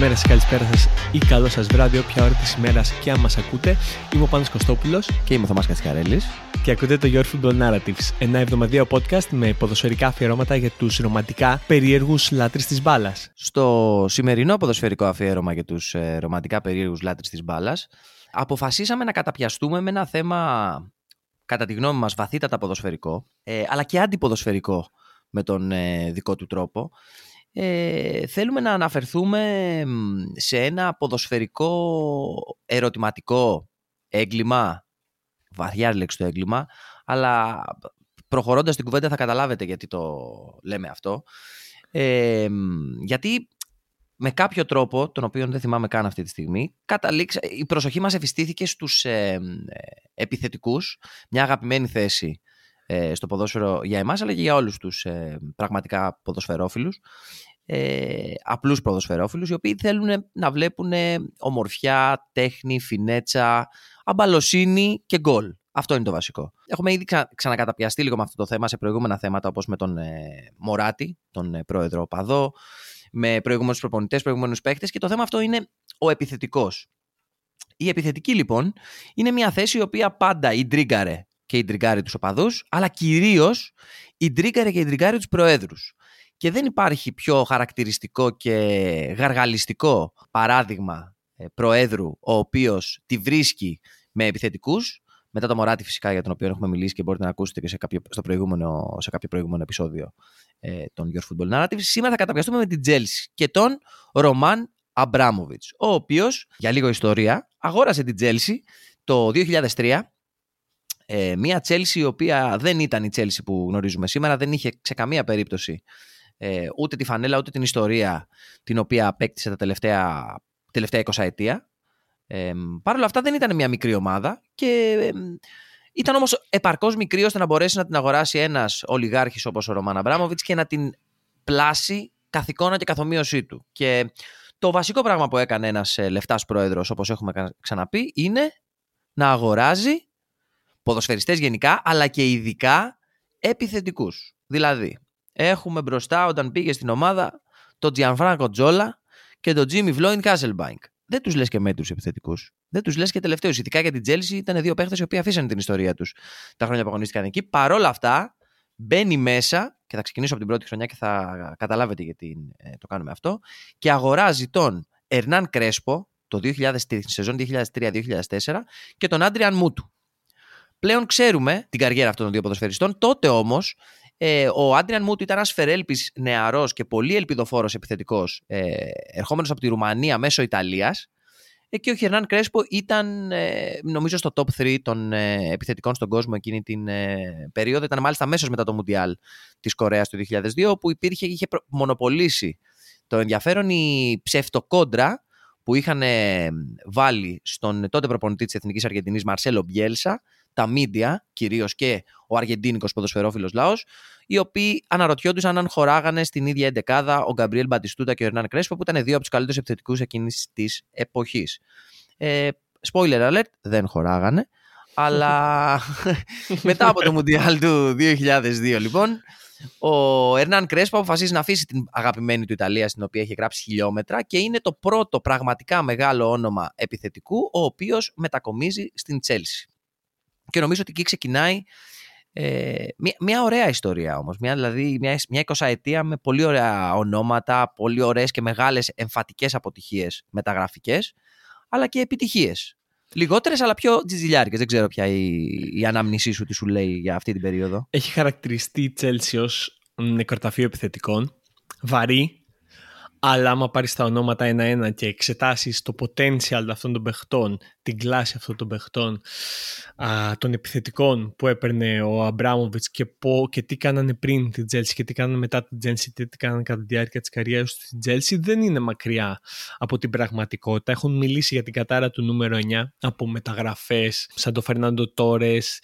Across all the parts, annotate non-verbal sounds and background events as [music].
Καλημέρα σας, καλησπέρα σας ή καλό σας βράδυ, όποια ώρα της ημέρας και αν μας ακούτε. Είμαι ο Πάνος Κωστόπουλος Και είμαι ο Θωμάς Κατσικαρέλης. και ακούτε το Your Football Narratives, ένα εβδομαδιαίο podcast με ποδοσφαιρικά αφιερώματα για τους ρομαντικά περίεργους λάτρεις της μπάλας. Στο σημερινό ποδοσφαιρικό αφιέρωμα για τους ε, ρομαντικά περίεργους λάτρες της μπάλας, αποφασίσαμε να καταπιαστούμε με ένα θέμα, κατά τη γνώμη μας, βαθύτατα ποδοσφαιρικό, ε, αλλά και αντιποδοσφαιρικό με τον ε, δικό του τρόπο. Ε, θέλουμε να αναφερθούμε μ, σε ένα ποδοσφαιρικό ερωτηματικό έγκλημα, βαθιά λέξη το έγκλημα, αλλά προχωρώντας την κουβέντα θα καταλάβετε γιατί το λέμε αυτό. Ε, μ, γιατί με κάποιο τρόπο, τον οποίο δεν θυμάμαι καν αυτή τη στιγμή, καταλήξα, η προσοχή μας εφιστήθηκε στους ε, μ, ε, επιθετικούς, μια αγαπημένη θέση ε, στο ποδόσφαιρο για εμάς, αλλά και για όλους τους ε, πραγματικά ποδοσφαιρόφιλους, ε, απλούς ποδοσφαιρόφιλους, οι οποίοι θέλουν να βλέπουν ομορφιά, τέχνη, φινέτσα, αμπαλοσύνη και γκολ. Αυτό είναι το βασικό. Έχουμε ήδη ξα... ξανακαταπιαστεί λίγο με αυτό το θέμα σε προηγούμενα θέματα, όπως με τον ε, Μωράτη, τον ε, πρόεδρο Παδό, με προηγούμενους προπονητές, προηγούμενους παίχτες και το θέμα αυτό είναι ο επιθετικός. Η επιθετική λοιπόν είναι μια θέση η οποία πάντα ιντρίγκαρε και ιντριγκάρει τους οπαδούς, αλλά κυρίως ιντρίγκαρε και ιντριγκάρει τους προέδρους. Και δεν υπάρχει πιο χαρακτηριστικό και γαργαλιστικό παράδειγμα ε, προέδρου ο οποίος τη βρίσκει με επιθετικούς μετά το Μωράτη φυσικά για τον οποίο έχουμε μιλήσει και μπορείτε να ακούσετε και σε κάποιο, στο προηγούμενο, σε κάποιο προηγούμενο επεισόδιο ε, των Your Football Narrative. Σήμερα θα καταπιαστούμε με την Chelsea και τον Ρωμάν Αμπράμοβιτς, ο οποίος, για λίγο ιστορία, αγόρασε την Chelsea το 2003 ε, μια Chelsea η οποία δεν ήταν η Chelsea που γνωρίζουμε σήμερα, δεν είχε σε καμία περίπτωση ε, ούτε τη φανέλα ούτε την ιστορία την οποία απέκτησε τα τελευταία, τελευταία 20 ετία. Ε, Παρ' όλα αυτά δεν ήταν μια μικρή ομάδα και ε, ήταν όμως επαρκώς μικρή ώστε να μπορέσει να την αγοράσει ένας ολιγάρχης όπως ο Ρωμάν Αμπράμοβιτς και να την πλάσει καθ' εικόνα και καθ' ομοίωσή του. Και το βασικό πράγμα που έκανε ένας ε, λεφτάς πρόεδρος όπως έχουμε κα- ξαναπεί είναι να αγοράζει ποδοσφαιριστές γενικά αλλά και ειδικά επιθετικούς. Δηλαδή έχουμε μπροστά όταν πήγε στην ομάδα τον Τζιανφράνκο Τζόλα και τον Τζίμι Φλόιντ Χάσελμπαϊνκ. Δεν τους λες και μέτριους επιθετικούς. Δεν τους λες και τελευταίους. Ειδικά για την Τσέλσι ήταν δύο παίχτες οι οποίοι αφήσανε την ιστορία τους τα χρόνια που αγωνίστηκαν εκεί. Παρ' όλα αυτά, μπαίνει μέσα και θα ξεκινήσω από την πρώτη χρονιά και θα καταλάβετε γιατί ε, το κάνουμε αυτό. Και αγοράζει τον Ερνάν Κρέσπο το 2000, τη σεζόν 2003-2004 και τον Άντριαν Μούτου. Πλέον ξέρουμε την καριέρα αυτών των δύο ποδοσφαιριστών. Τότε όμως ε, ο Άντριαν Μούτου ήταν ένας φερέλπης νεαρός και πολύ ελπιδοφόρος επιθετικός, ε, ερχόμενος από τη Ρουμανία μέσω Ιταλίας. Ε, και ο Χερνάν Κρέσπο ήταν, ε, νομίζω, στο top 3 των ε, επιθετικών στον κόσμο εκείνη την ε, περίοδο. Ήταν μάλιστα αμέσως μετά το Μουντιάλ της Κορέας του 2002, όπου υπήρχε, είχε προ- μονοπολίσει το ενδιαφέρον η ψευτοκόντρα που είχαν ε, βάλει στον τότε προπονητή της Εθνικής Αργεντινής Μαρσέλο Μπιέλσα, τα μίντια κυρίως και ο αργεντίνικος ποδοσφαιρόφιλος λαός, οι οποίοι αναρωτιόντουσαν αν χωράγανε στην ίδια εντεκάδα ο Γκαμπριέλ Μπατιστούτα και ο Ερνάν Κρέσπο, που ήταν δύο από τους καλύτερους επιθετικούς εκείνης της εποχής. Ε, spoiler alert, δεν χωράγανε. Αλλά [laughs] μετά από το Μουντιάλ του 2002, λοιπόν, ο Ερνάν Κρέσπο αποφασίζει να αφήσει την αγαπημένη του Ιταλία, στην οποία έχει γράψει χιλιόμετρα και είναι το πρώτο πραγματικά μεγάλο όνομα επιθετικού, ο οποίος μετακομίζει στην Τσέλσι. Και νομίζω ότι εκεί ξεκινάει ε, μια, μια ωραία ιστορία όμως. Μια, δηλαδή μια, μια 20 ετία με πολύ ωραία ονόματα, πολύ ωραίες και μεγάλες εμφατικές αποτυχίες μεταγραφικές, αλλά και επιτυχίες. Λιγότερες αλλά πιο τζιτζιλιάρικες. Δεν ξέρω ποια η, η ανάμνησή σου τι σου λέει για αυτή την περίοδο. Έχει χαρακτηριστεί η Chelsea ως νεκροταφείο επιθετικών, βαρύ, αλλά άμα πάρεις τα ονόματα ένα-ένα και εξετάσεις το potential αυτών των παιχτών, την κλάση αυτών των παιχτών, α, των επιθετικών που έπαιρνε ο Αμπράμοβιτς και, πω, και τι κάνανε πριν την Chelsea και τι κάνανε μετά την Chelsea και τι κάνανε κατά τη διάρκεια της καριέρας τους στην Chelsea δεν είναι μακριά από την πραγματικότητα. Έχουν μιλήσει για την κατάρα του νούμερο 9 από μεταγραφές σαν τον Φερνάντο Τόρες,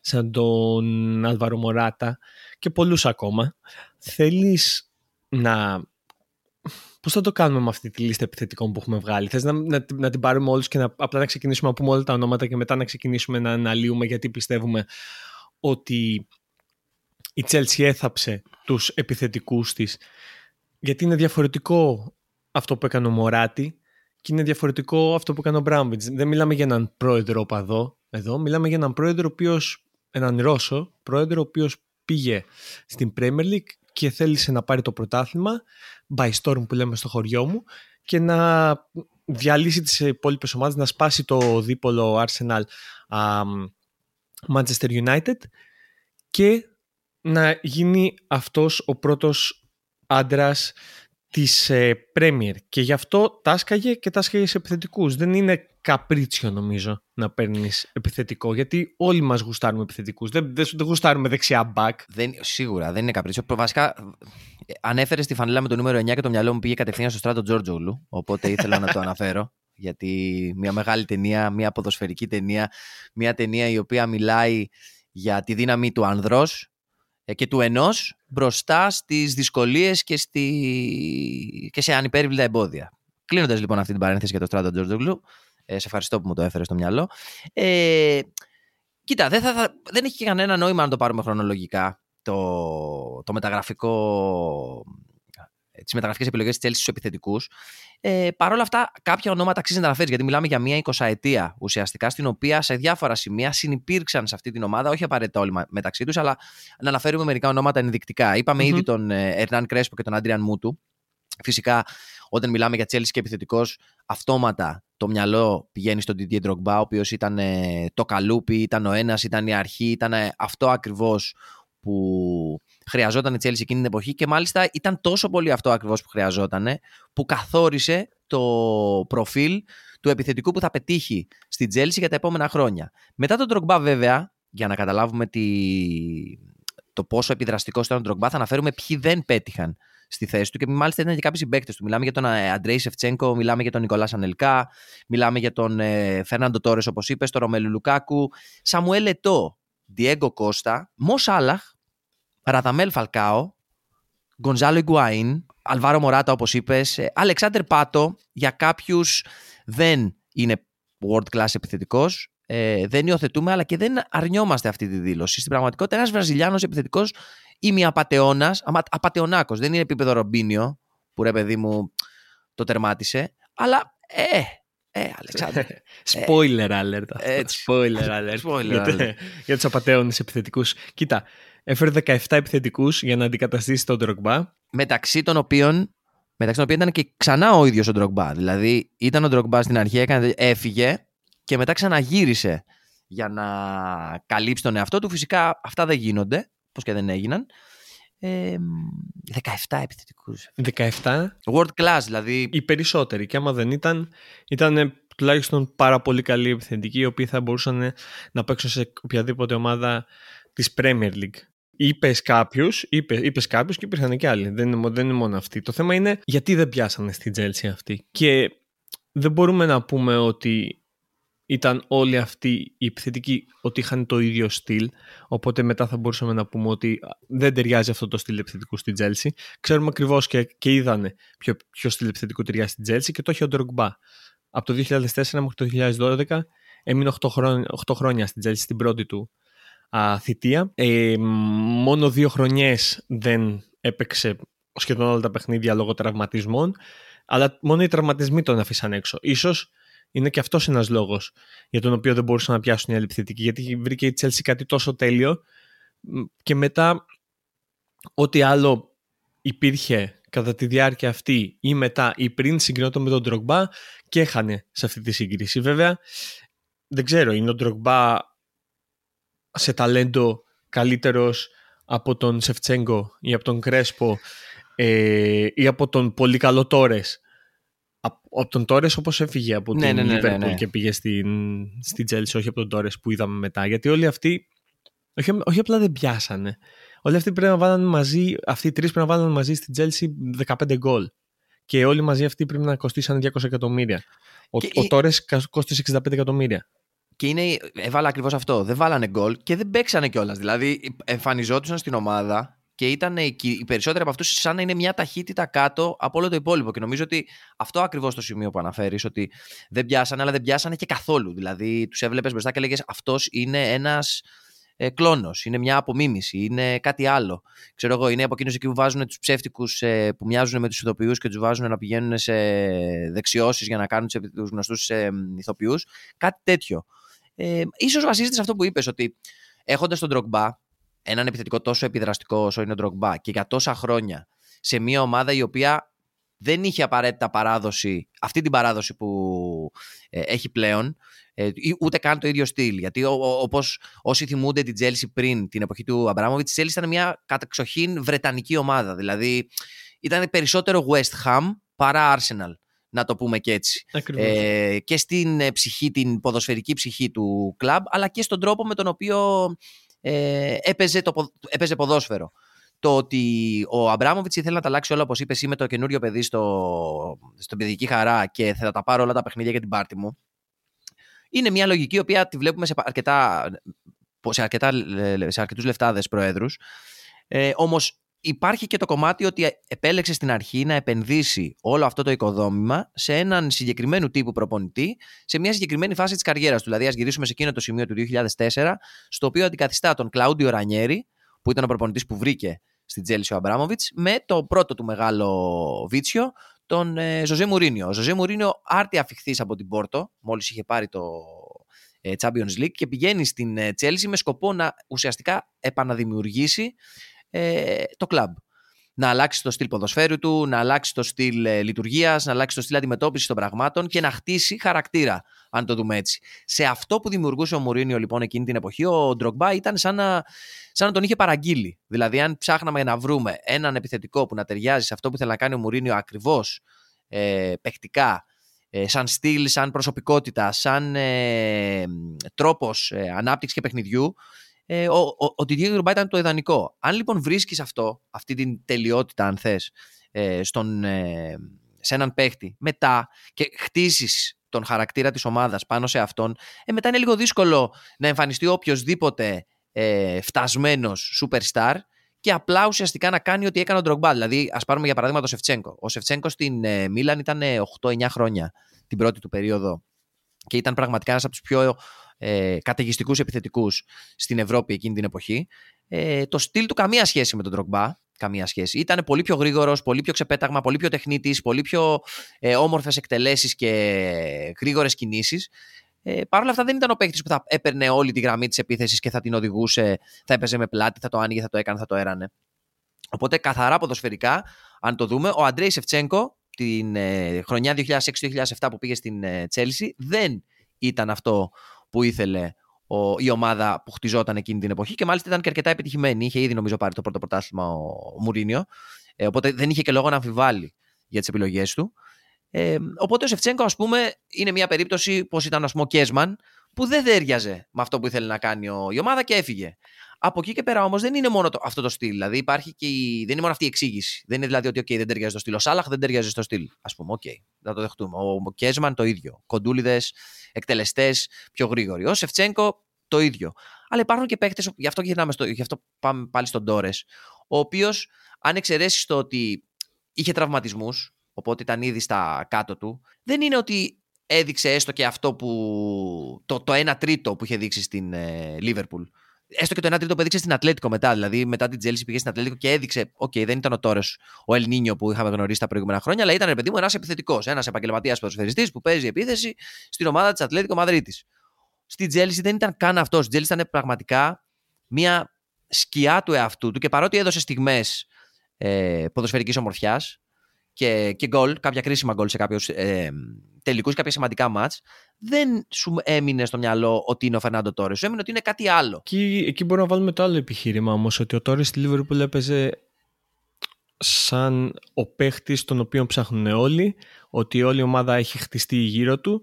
σαν τον Άλβαρο Μωράτα και πολλούς ακόμα. Θέλεις να Πώς θα το κάνουμε με αυτή τη λίστα επιθετικών που έχουμε βγάλει, Θες να, να, να την πάρουμε όλους και να, απλά να ξεκινήσουμε να πούμε όλα τα ονόματα και μετά να ξεκινήσουμε να αναλύουμε γιατί πιστεύουμε ότι η Chelsea έθαψε τους επιθετικούς της γιατί είναι διαφορετικό αυτό που έκανε ο Μωράτη και είναι διαφορετικό αυτό που έκανε ο Μπράμπιτς. Δεν μιλάμε για έναν πρόεδρο οπαδό εδώ, μιλάμε για έναν πρόεδρο ο οποίος, έναν Ρώσο πρόεδρο ο οποίος πήγε στην Premier League και θέλησε να πάρει το πρωτάθλημα by storm που λέμε στο χωριό μου και να διαλύσει τις υπόλοιπες ομάδες, να σπάσει το δίπολο Arsenal Manchester United και να γίνει αυτός ο πρώτος άντρας της ε, Premier και γι' αυτό τάσκαγε και τάσκαγε σε επιθετικούς. Δεν είναι καπρίτσιο νομίζω να παίρνεις επιθετικό γιατί όλοι μας γουστάρουμε επιθετικούς. Δεν, δεν, δεν γουστάρουμε δεξιά back. Δεν, σίγουρα δεν είναι καπρίτσιο. Βασικά ανέφερε τη φανέλα με το νούμερο 9 και το μυαλό μου πήγε κατευθείαν στο στράτο Τζόρτζογλου οπότε ήθελα να το αναφέρω [laughs] γιατί μια μεγάλη ταινία, μια ποδοσφαιρική ταινία, μια ταινία η οποία μιλάει για τη δύναμη του ανδρός ε, και του ενός μπροστά στις δυσκολίες και, στη... και σε ανυπέρβλητα εμπόδια. Κλείνοντας λοιπόν αυτή την παρένθεση για το Στράτο Τζορτζογλου, ε, σε ευχαριστώ που μου το έφερες στο μυαλό. Ε, κοίτα, δεν, θα, δεν έχει κανένα νόημα να το πάρουμε χρονολογικά το, το μεταγραφικό τις μεταγραφικές επιλογές της Chelsea στους επιθετικούς. Ε, Παρ' όλα αυτά, κάποια ονόματα αξίζει να αναφέρει, γιατί μιλάμε για μια 20 ετία ουσιαστικά, στην οποία σε διάφορα σημεία συνεπήρξαν σε αυτή την ομάδα, όχι απαραίτητα όλοι μεταξύ τους, αλλά να αναφέρουμε μερικά ονόματα ενδεικτικά. ήδη τον Ερνάν Κρέσπο και τον Άντριαν Μούτου. Φυσικά, όταν μιλάμε για Chelsea και επιθετικός, αυτόματα το μυαλό πηγαίνει στον Didier Drogba, ο οποίος ήταν ε, το καλούπι, ήταν ο ένας, ήταν η αρχή, ήταν αυτό ακριβώς που χρειαζόταν η Chelsea εκείνη την εποχή και μάλιστα ήταν τόσο πολύ αυτό ακριβώς που χρειαζόταν που καθόρισε το προφίλ του επιθετικού που θα πετύχει στη Chelsea για τα επόμενα χρόνια. Μετά τον Drogba βέβαια, για να καταλάβουμε τη... το πόσο επιδραστικό ήταν ο Drogba, θα αναφέρουμε ποιοι δεν πέτυχαν στη θέση του και μάλιστα ήταν και κάποιοι συμπαίκτες του. Μιλάμε για τον ε, Αντρέη Σεφτσέγκο, μιλάμε για τον Νικολά Ανελκά, μιλάμε για τον ε, Φέρναντο Τόρε, όπως είπες, τον Ρωμέλου Λουκάκου, Σαμουέλ Ετό, Διέγκο Κώστα, Μό Άλαχ, Ραδαμέλ Φαλκάο, Γκονζάλο Ιγκουαΐν, Αλβάρο Μωράτα όπως είπες, Αλεξάνδρ Πάτο, για κάποιους δεν είναι world class επιθετικός, ε, δεν υιοθετούμε αλλά και δεν αρνιόμαστε αυτή τη δήλωση. Στην πραγματικότητα ένας Βραζιλιάνος επιθετικός ημιαπατεώνας, απατεωνάκος, δεν είναι επίπεδο Ρομπίνιο που ρε παιδί μου το τερμάτισε, αλλά ε, ε, Αλεξάνδρ. [laughs] Spoiler alert. Spoiler alert. Για τους απαταιώνε επιθετικούς. Κοίτα, Έφερε 17 επιθετικούς για να αντικαταστήσει τον Ντρογκμπά. Μεταξύ των οποίων Μεταξύ των οποίων ήταν και ξανά ο ίδιος ο Ντρογκμπά. Δηλαδή ήταν ο Ντρογκμπά στην αρχή, έκανε, έφυγε και μετά ξαναγύρισε για να καλύψει τον εαυτό του. Φυσικά αυτά δεν γίνονται, πώ και δεν έγιναν. Ε, 17 επιθετικούς. 17. World class, δηλαδή. Οι περισσότεροι. Και άμα δεν ήταν, ήταν τουλάχιστον πάρα πολύ καλοί επιθετικοί, οι οποίοι θα μπορούσαν να παίξουν σε οποιαδήποτε ομάδα της Premier League. Είπες κάποιους, είπε, είπες κάποιους και υπήρχαν και άλλοι. Δεν είναι, δεν είναι μόνο αυτοί. Το θέμα είναι γιατί δεν πιάσανε στην Chelsea αυτή. Και δεν μπορούμε να πούμε ότι ήταν όλοι αυτοί οι επιθετικοί ότι είχαν το ίδιο στυλ. Οπότε μετά θα μπορούσαμε να πούμε ότι δεν ταιριάζει αυτό το στυλ επιθετικού στην Chelsea. Ξέρουμε ακριβώς και, και είδανε ποιο, ποιο στυλ επιθετικού ταιριάζει στην Chelsea και το έχει ο Ντρογκμπά. Από το 2004 μέχρι το 2012 έμεινε 8 χρόνια, 8 χρόνια στην Chelsea στην πρώτη του α, θητεία. Ε, μόνο δύο χρονιές δεν έπαιξε σχεδόν όλα τα παιχνίδια λόγω τραυματισμών, αλλά μόνο οι τραυματισμοί τον αφήσαν έξω. Ίσως είναι και αυτός ένας λόγος για τον οποίο δεν μπορούσαν να πιάσουν οι άλλοι επιθετικοί, γιατί βρήκε η Chelsea κάτι τόσο τέλειο και μετά ό,τι άλλο υπήρχε κατά τη διάρκεια αυτή ή μετά ή πριν συγκρινόταν με τον Drogba και έχανε σε αυτή τη σύγκριση. Βέβαια, δεν ξέρω, είναι ο Drogba σε ταλέντο καλύτερος από τον Σεφτσέγκο ή από τον Κρέσπο ε, ή από τον πολύ καλό Τόρες. Από τον Τόρες όπως έφυγε από ναι, την ναι, ναι, ναι, και πήγε στην, στην Chelsea, όχι από τον Τόρες που είδαμε μετά. Γιατί όλοι αυτοί, όχι, όχι απλά δεν πιάσανε. Όλοι αυτοί πρέπει να βάλουν μαζί, αυτοί οι τρεις πρέπει να βάλουν μαζί στην Chelsea 15 γκολ. Και όλοι μαζί αυτοί πρέπει να κοστίσαν 200 εκατομμύρια. Ο, και... ο Τόρες κόστησε 65 εκατομμύρια. Και είναι, έβαλα ακριβώς αυτό. Δεν βάλανε γκολ και δεν παίξανε κιόλας. Δηλαδή, εμφανιζόντουσαν στην ομάδα και ήταν οι, οι περισσότεροι από αυτούς σαν να είναι μια ταχύτητα κάτω από όλο το υπόλοιπο. Και νομίζω ότι αυτό ακριβώς το σημείο που αναφέρεις, ότι δεν πιάσανε, αλλά δεν πιάσανε και καθόλου. Δηλαδή, τους έβλεπες μπροστά και έλεγε Αυτός είναι ένας ε, κλόνος, είναι μια απομίμηση, είναι κάτι άλλο. Ξέρω εγώ, είναι από εκείνους εκεί που βάζουν τους ψεύτικους ε, που μοιάζουν με τους ηθοποιούς και τους βάζουν να πηγαίνουν σε δεξιώσεις για να κάνουν τους γνωστούς ε, ηθοποιούς. Κάτι τέτοιο. Ε, ίσως βασίζεται σε αυτό που είπες, ότι έχοντας τον Drogba, έναν επιθετικό τόσο επιδραστικό όσο είναι ο Drogba και για τόσα χρόνια σε μια ομάδα η οποία δεν είχε απαραίτητα παράδοση, αυτή την παράδοση που ε, έχει πλέον, ε, ούτε καν το ίδιο στυλ. Γιατί όπως όσοι θυμούνται την Chelsea πριν την εποχή του Αμπράμοβιτ, η Chelsea ήταν μια κατεξοχήν βρετανική ομάδα. Δηλαδή ήταν περισσότερο West Ham παρά Arsenal. Να το πούμε και έτσι. Ε, και στην ε, ψυχή, την ποδοσφαιρική ψυχή του κλαμπ, αλλά και στον τρόπο με τον οποίο ε, έπαιζε, το, έπαιζε ποδόσφαιρο το ότι ο Αμπράμοβιτς ήθελε να τα αλλάξει όλα, όπως είπες, είμαι το καινούριο παιδί στο, στον παιδική χαρά και θα τα πάρω όλα τα παιχνίδια για την πάρτη μου. Είναι μια λογική η οποία τη βλέπουμε σε, αρκετά, σε, αρκετά, σε αρκετούς λεφτάδες προέδρους. Ε, όμως υπάρχει και το κομμάτι ότι επέλεξε στην αρχή να επενδύσει όλο αυτό το οικοδόμημα σε έναν συγκεκριμένο τύπου προπονητή σε μια συγκεκριμένη φάση της καριέρας του. Δηλαδή ας γυρίσουμε σε εκείνο το σημείο του 2004 στο οποίο αντικαθιστά τον Κλαούντιο Ρανιέρη που ήταν ο προπονητής που βρήκε στην Τσέλσι ο Αμπράμοβιτς με το πρώτο του μεγάλο βίτσιο τον ε, Ζωζέ Μουρίνιο. Ο Ζωζέ Μουρίνιο άρτια αφιχθείς από την Πόρτο, μόλις είχε πάρει το ε, Champions League και πηγαίνει στην Τσέλση με σκοπό να ουσιαστικά επαναδημιουργήσει ε, το κλαμπ. Να αλλάξει το στυλ ποδοσφαίρου του, να αλλάξει το στυλ ε, λειτουργίας, να αλλάξει το στυλ αντιμετώπισης των πραγμάτων και να χτίσει χαρακτήρα, αν το δούμε έτσι. Σε αυτό που δημιουργούσε ο Μουρίνιο λοιπόν εκείνη την εποχή, ο Ντρογκμπά ήταν σαν να, σαν να τον είχε παραγγείλει. Δηλαδή, αν ψάχναμε να βρούμε έναν επιθετικό που να ταιριάζει σε αυτό που θέλει να κάνει ο Μουρίνιο ακριβώς ε, παιχτικά, ε, σαν στυλ, σαν προσωπικότητα, σαν ε, τρόπος ε, ανάπτυξης και παιχνιδιού, ε, ο, ο, ο Didier ήταν το ιδανικό. Αν λοιπόν βρίσκεις αυτό, αυτή την τελειότητα αν θες, ε, στον, ε, σε έναν παίχτη μετά και χτίσεις τον χαρακτήρα της ομάδας πάνω σε αυτόν, ε, μετά είναι λίγο δύσκολο να εμφανιστεί οποιοδήποτε ε, φτασμένος superstar και απλά ουσιαστικά να κάνει ό,τι έκανε ο Ντρογκμπά. Δηλαδή, ας πάρουμε για παράδειγμα τον Σεφτσέγκο. Ο Σεφτσέγκο στην ε, Μίλαν ήταν 8-9 χρόνια την πρώτη του περίοδο και ήταν πραγματικά ένας από τους πιο ε, καταιγιστικούς επιθετικούς στην Ευρώπη εκείνη την εποχή. Ε, το στυλ του καμία σχέση με τον Ντρογκμπά. Καμία σχέση. Ήταν πολύ πιο γρήγορος, πολύ πιο ξεπέταγμα, πολύ πιο τεχνίτης, πολύ πιο ε, όμορφες εκτελέσεις και γρήγορες κινήσεις. Ε, Παρ' όλα αυτά δεν ήταν ο παίκτης που θα έπαιρνε όλη τη γραμμή της επίθεσης και θα την οδηγούσε, θα έπαιζε με πλάτη, θα το άνοιγε, θα το έκανε, θα το έρανε. Οπότε καθαρά ποδοσφαιρικά, αν το δούμε, ο Αντρέι Σεφτσέγκο την ε, χρονιά 2006-2007 που πήγε στην ε, Chelsea δεν ήταν αυτό που ήθελε ο, η ομάδα που χτιζόταν εκείνη την εποχή και μάλιστα ήταν και αρκετά επιτυχημένη. Είχε ήδη νομίζω πάρει το πρώτο πρωτάθλημα ο, ο Μουρίνιο. Ε, οπότε δεν είχε και λόγο να αμφιβάλλει για τις επιλογές του. Ε, οπότε ο Σεφτσέγκο, ας πούμε, είναι μια περίπτωση πώς ήταν ας πούμε, ο Κέσμαν, που δεν ταίριαζε με αυτό που ήθελε να κάνει ο, η ομάδα και έφυγε. Από εκεί και πέρα όμως δεν είναι μόνο το, αυτό το στυλ. Δηλαδή υπάρχει και η, δεν είναι μόνο αυτή η εξήγηση. Δεν είναι δηλαδή ότι okay, δεν ταιριάζει το στυλ. Ο Σάλαχ δεν ταιριάζει στο στυλ. Ας πούμε, OK, okay, να το δεχτούμε. Ο, ο Κέσμαν το ίδιο. Κοντούλιδες, εκτελεστές, πιο γρήγοροι. Ο Σεφτσένκο το ίδιο. Αλλά υπάρχουν και παίχτες, γι' αυτό, στο, γι αυτό πάμε πάλι στον Τόρες, ο οποίος, αν εξαιρέσεις το ότι είχε τραυματισμούς, οπότε ήταν ήδη στα κάτω του, δεν είναι ότι έδειξε έστω και αυτό που. το, το 1 τρίτο που είχε δείξει στην Λίβερπουλ. Ε, έστω και το 1 τρίτο που έδειξε στην Ατλέτικο μετά. Δηλαδή, μετά την Τσέλσι πήγε στην Ατλέτικο και έδειξε. OK, okay, δεν ήταν ο Τόρες ο Ελ Νίνιο που είχαμε γνωρίσει τα προηγούμενα χρόνια, αλλά ήταν, παιδί μου, ένας επιθετικός. Ένας επαγγελματίας ποδοσφαιριστής που παίζει επίθεση στην ομάδα της Ατλέτικο Μαδρίτης. Στη Τσέλσι δεν ήταν καν αυτός. Στη Τσέλσι ήταν πραγματικά μια σκιά του εαυτού του και παρότι έδωσε στιγμές ε, ποδοσφαιρικής ομορφιάς, και, και γκολ, κάποια κρίσιμα γκολ σε κάποιους ε, τελικούς, κάποια σημαντικά μάτς, δεν σου έμεινε στο μυαλό ότι είναι ο Φερνάντο Τόρες. Σου έμεινε ότι είναι κάτι άλλο. Εκεί, εκεί μπορούμε να βάλουμε το άλλο επιχείρημα όμως, ότι ο Τόρες στη Λίβερπουλ έπαιζε σαν ο παίχτης τον οποίο ψάχνουν όλοι, ότι όλη η ομάδα έχει χτιστεί γύρω του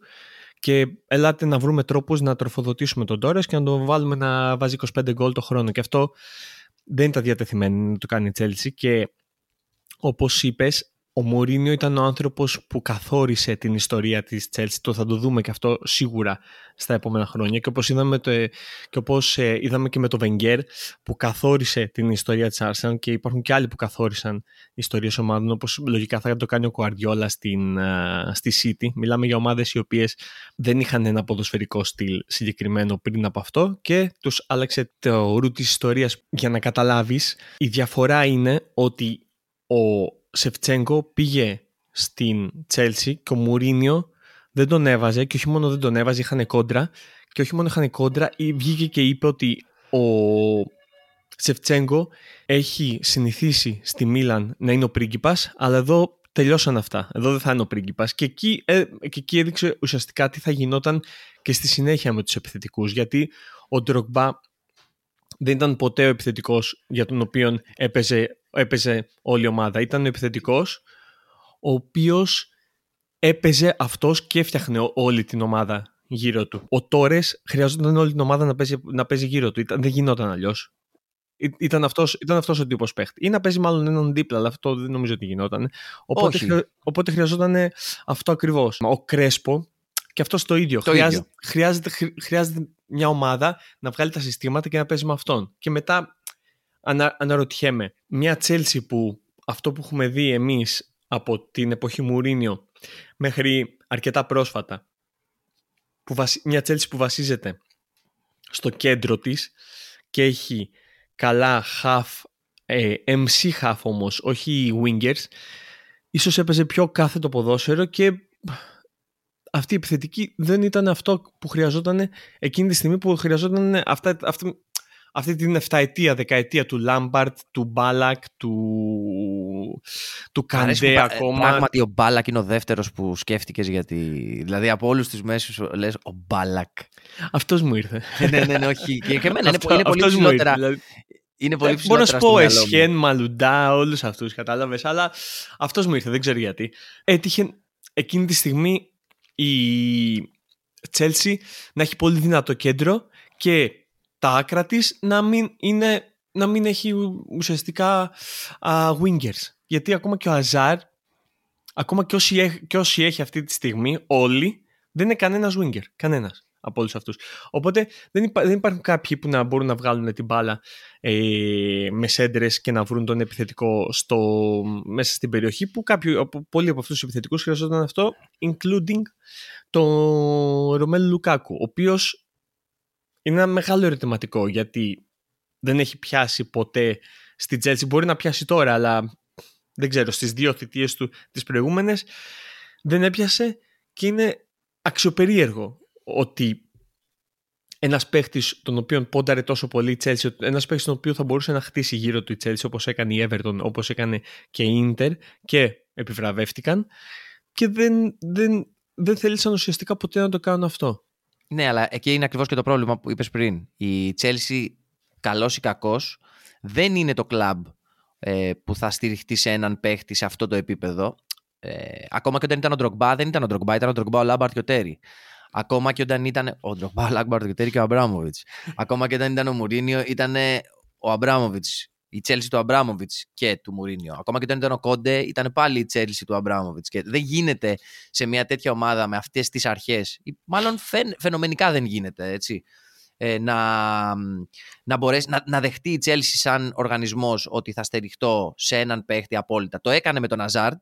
και ελάτε να βρούμε τρόπους να τροφοδοτήσουμε τον Τόρες και να τον βάλουμε να βάζει 25 γκολ το χρόνο και αυτό δεν ήταν διατεθειμένη να το κάνει η Chelsea και όπως είπες ο Μουρίνιο ήταν ο άνθρωπος που καθόρισε την ιστορία της Chelsea. Το θα το δούμε και αυτό σίγουρα στα επόμενα χρόνια. Και όπως είδαμε, το, και, όπως, ε, είδαμε και με το Wenger που καθόρισε την ιστορία της Arsenal και υπάρχουν και άλλοι που καθόρισαν ιστορίες ομάδων όπως λογικά θα το κάνει ο Κουαρδιόλα στην, uh, στη City. Μιλάμε για ομάδες οι οποίες δεν είχαν ένα ποδοσφαιρικό στυλ συγκεκριμένο πριν από αυτό και τους άλλαξε το ρου της ιστορίας για να καταλάβεις. Η διαφορά είναι ότι ο Σεφτσέγκο πήγε στην Τσέλσι και ο Μουρίνιο δεν τον έβαζε και όχι μόνο δεν τον έβαζε, είχαν κόντρα και όχι μόνο είχαν κόντρα, βγήκε και είπε ότι ο Σεφτσέγκο έχει συνηθίσει στη Μίλαν να είναι ο πρίγκιπας, αλλά εδώ τελειώσαν αυτά. Εδώ δεν θα είναι ο πρίγκιπας. Και εκεί, ε, και εκεί έδειξε ουσιαστικά τι θα γινόταν και στη συνέχεια με τους επιθετικούς, γιατί ο Ντρογμπά δεν ήταν ποτέ ο επιθετικός για τον οποίο έπαιζε έπαιζε όλη η ομάδα. Ήταν ο επιθετικός, ο οποίος έπαιζε αυτός και έφτιαχνε όλη την ομάδα γύρω του. Ο Τόρες χρειαζόταν όλη την ομάδα να παίζει, να παίζει γύρω του. Ήταν, δεν γινόταν αλλιώς. Ήταν αυτός, ήταν αυτός ο τύπος παίχτη. Ή να παίζει μάλλον έναν δίπλα, αλλά αυτό δεν νομίζω ότι γινόταν. Οπότε, οπότε χρειαζόταν αυτό ακριβώς. Ο Κρέσπο, και αυτός το ίδιο. Το χρειάζεται, ίδιο. Χρειάζεται, χρειάζεται μια ομάδα να βγάλει τα συστήματα και να παίζει με αυτόν. Και μετά ανα, αναρωτιέμαι, μια Chelsea που αυτό που έχουμε δει εμείς από την εποχή Μουρίνιο μέχρι αρκετά πρόσφατα, που μια Chelsea που βασίζεται στο κέντρο της και έχει καλά half, ε, MC half όμως, όχι wingers, ίσως έπαιζε πιο κάθετο ποδόσφαιρο και αυτή η επιθετική δεν ήταν αυτό που χρειαζόταν εκείνη τη στιγμή που χρειαζόταν αυτά, αυτά, αυτή την 7 ετία, δεκαετία του Λάμπαρτ, του Μπάλακ, του, του Καντέ ακόμα. Πράγματι ο Μπάλακ είναι ο δεύτερος που σκέφτηκες γιατί... Δηλαδή από όλους τους μέσους λες ο Μπάλακ. Αυτός μου ήρθε. ναι, ναι, ναι, όχι. Και, και εμένα είναι, είναι πολύ ψηλότερα. Δηλαδή... Είναι πολύ Μπορώ να σου πω Εσχέν, Μαλουντά, όλους αυτούς κατάλαβες, αλλά αυτός μου ήρθε, δεν ξέρω γιατί. Έτυχε εκείνη τη στιγμή η Chelsea να έχει πολύ δυνατό κέντρο και τα άκρα της να μην, είναι, να μην έχει ουσιαστικά uh, wingers. Γιατί ακόμα και ο Αζάρ, ακόμα και όσοι, έχει, και όσοι έχει αυτή τη στιγμή, όλοι, δεν είναι κανένας winger. Κανένας από όλους αυτούς. Οπότε δεν, υπά, δεν υπάρχουν κάποιοι που να μπορούν να βγάλουν την μπάλα ε, με σέντρες και να βρουν τον επιθετικό στο, μέσα στην περιοχή που κάποιοι, πολλοί από αυτούς τους επιθετικούς χρειαζόταν αυτό, including το Ρωμέλ Λουκάκου, ο οποίος είναι ένα μεγάλο ερωτηματικό γιατί δεν έχει πιάσει ποτέ στη Chelsea. Μπορεί να πιάσει τώρα, αλλά δεν ξέρω, στις δύο θητείες του τις προηγούμενες δεν έπιασε και είναι αξιοπερίεργο ότι ένας παίχτης τον οποίο πόνταρε τόσο πολύ η Chelsea, ένας παίχτης τον οποίο θα μπορούσε να χτίσει γύρω του η Chelsea όπως έκανε η Everton, όπως έκανε και η Inter και επιβραβεύτηκαν και δεν, δεν, δεν θέλησαν ουσιαστικά ποτέ να το κάνουν αυτό. Ναι, αλλά εκεί είναι ακριβώς και το πρόβλημα που είπες πριν. Η Chelsea, καλός ή κακός, δεν είναι το κλαμπ ε, που θα στηριχτεί σε έναν παίχτη σε αυτό το επίπεδο. Ε, ακόμα και όταν ήταν ο Ντρογκμπά, δεν ήταν ο Ντρογκμπά, ήταν ο Ντρογκμπά, ο Λάμπαρτ και ο Τέρι. Ακόμα και όταν ήταν ο Ντρογκμπά, ο Λάμπαρτ και ο Τέρι και ο Αμπράμοβιτ. [laughs] Ακόμα και όταν ήταν ο Μουρίνιο, ήταν ο Αμπράμοβιτ η Chelsea του Αμπράμοβιτ και του Μουρίνιο. Ακόμα και όταν ήταν ο Κόντε, ήταν πάλι η Chelsea του Αμπράμοβιτ. Και δεν γίνεται σε μια τέτοια ομάδα με αυτές τις αρχές, μάλλον φαι, φαινομενικά δεν γίνεται, έτσι. Ε, να, να, μπορέσει, να, να δεχτεί η Chelsea σαν οργανισμός ότι θα στεριχτώ σε έναν παίχτη απόλυτα. Το έκανε με τον Αζάρντ,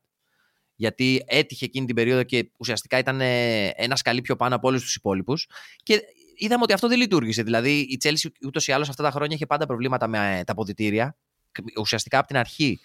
γιατί έτυχε εκείνη την περίοδο και ουσιαστικά ήταν ένας σκαλί πιο πάνω από όλους τους υπόλοιπους. Και είδαμε ότι αυτό δεν λειτουργήσε. Δηλαδή η Chelsea ούτως ή άλλως αυτά τα χρόνια είχε πάντα προβλήματα με ε, τα αποδητήρια. Ουσιαστικά από την αρχή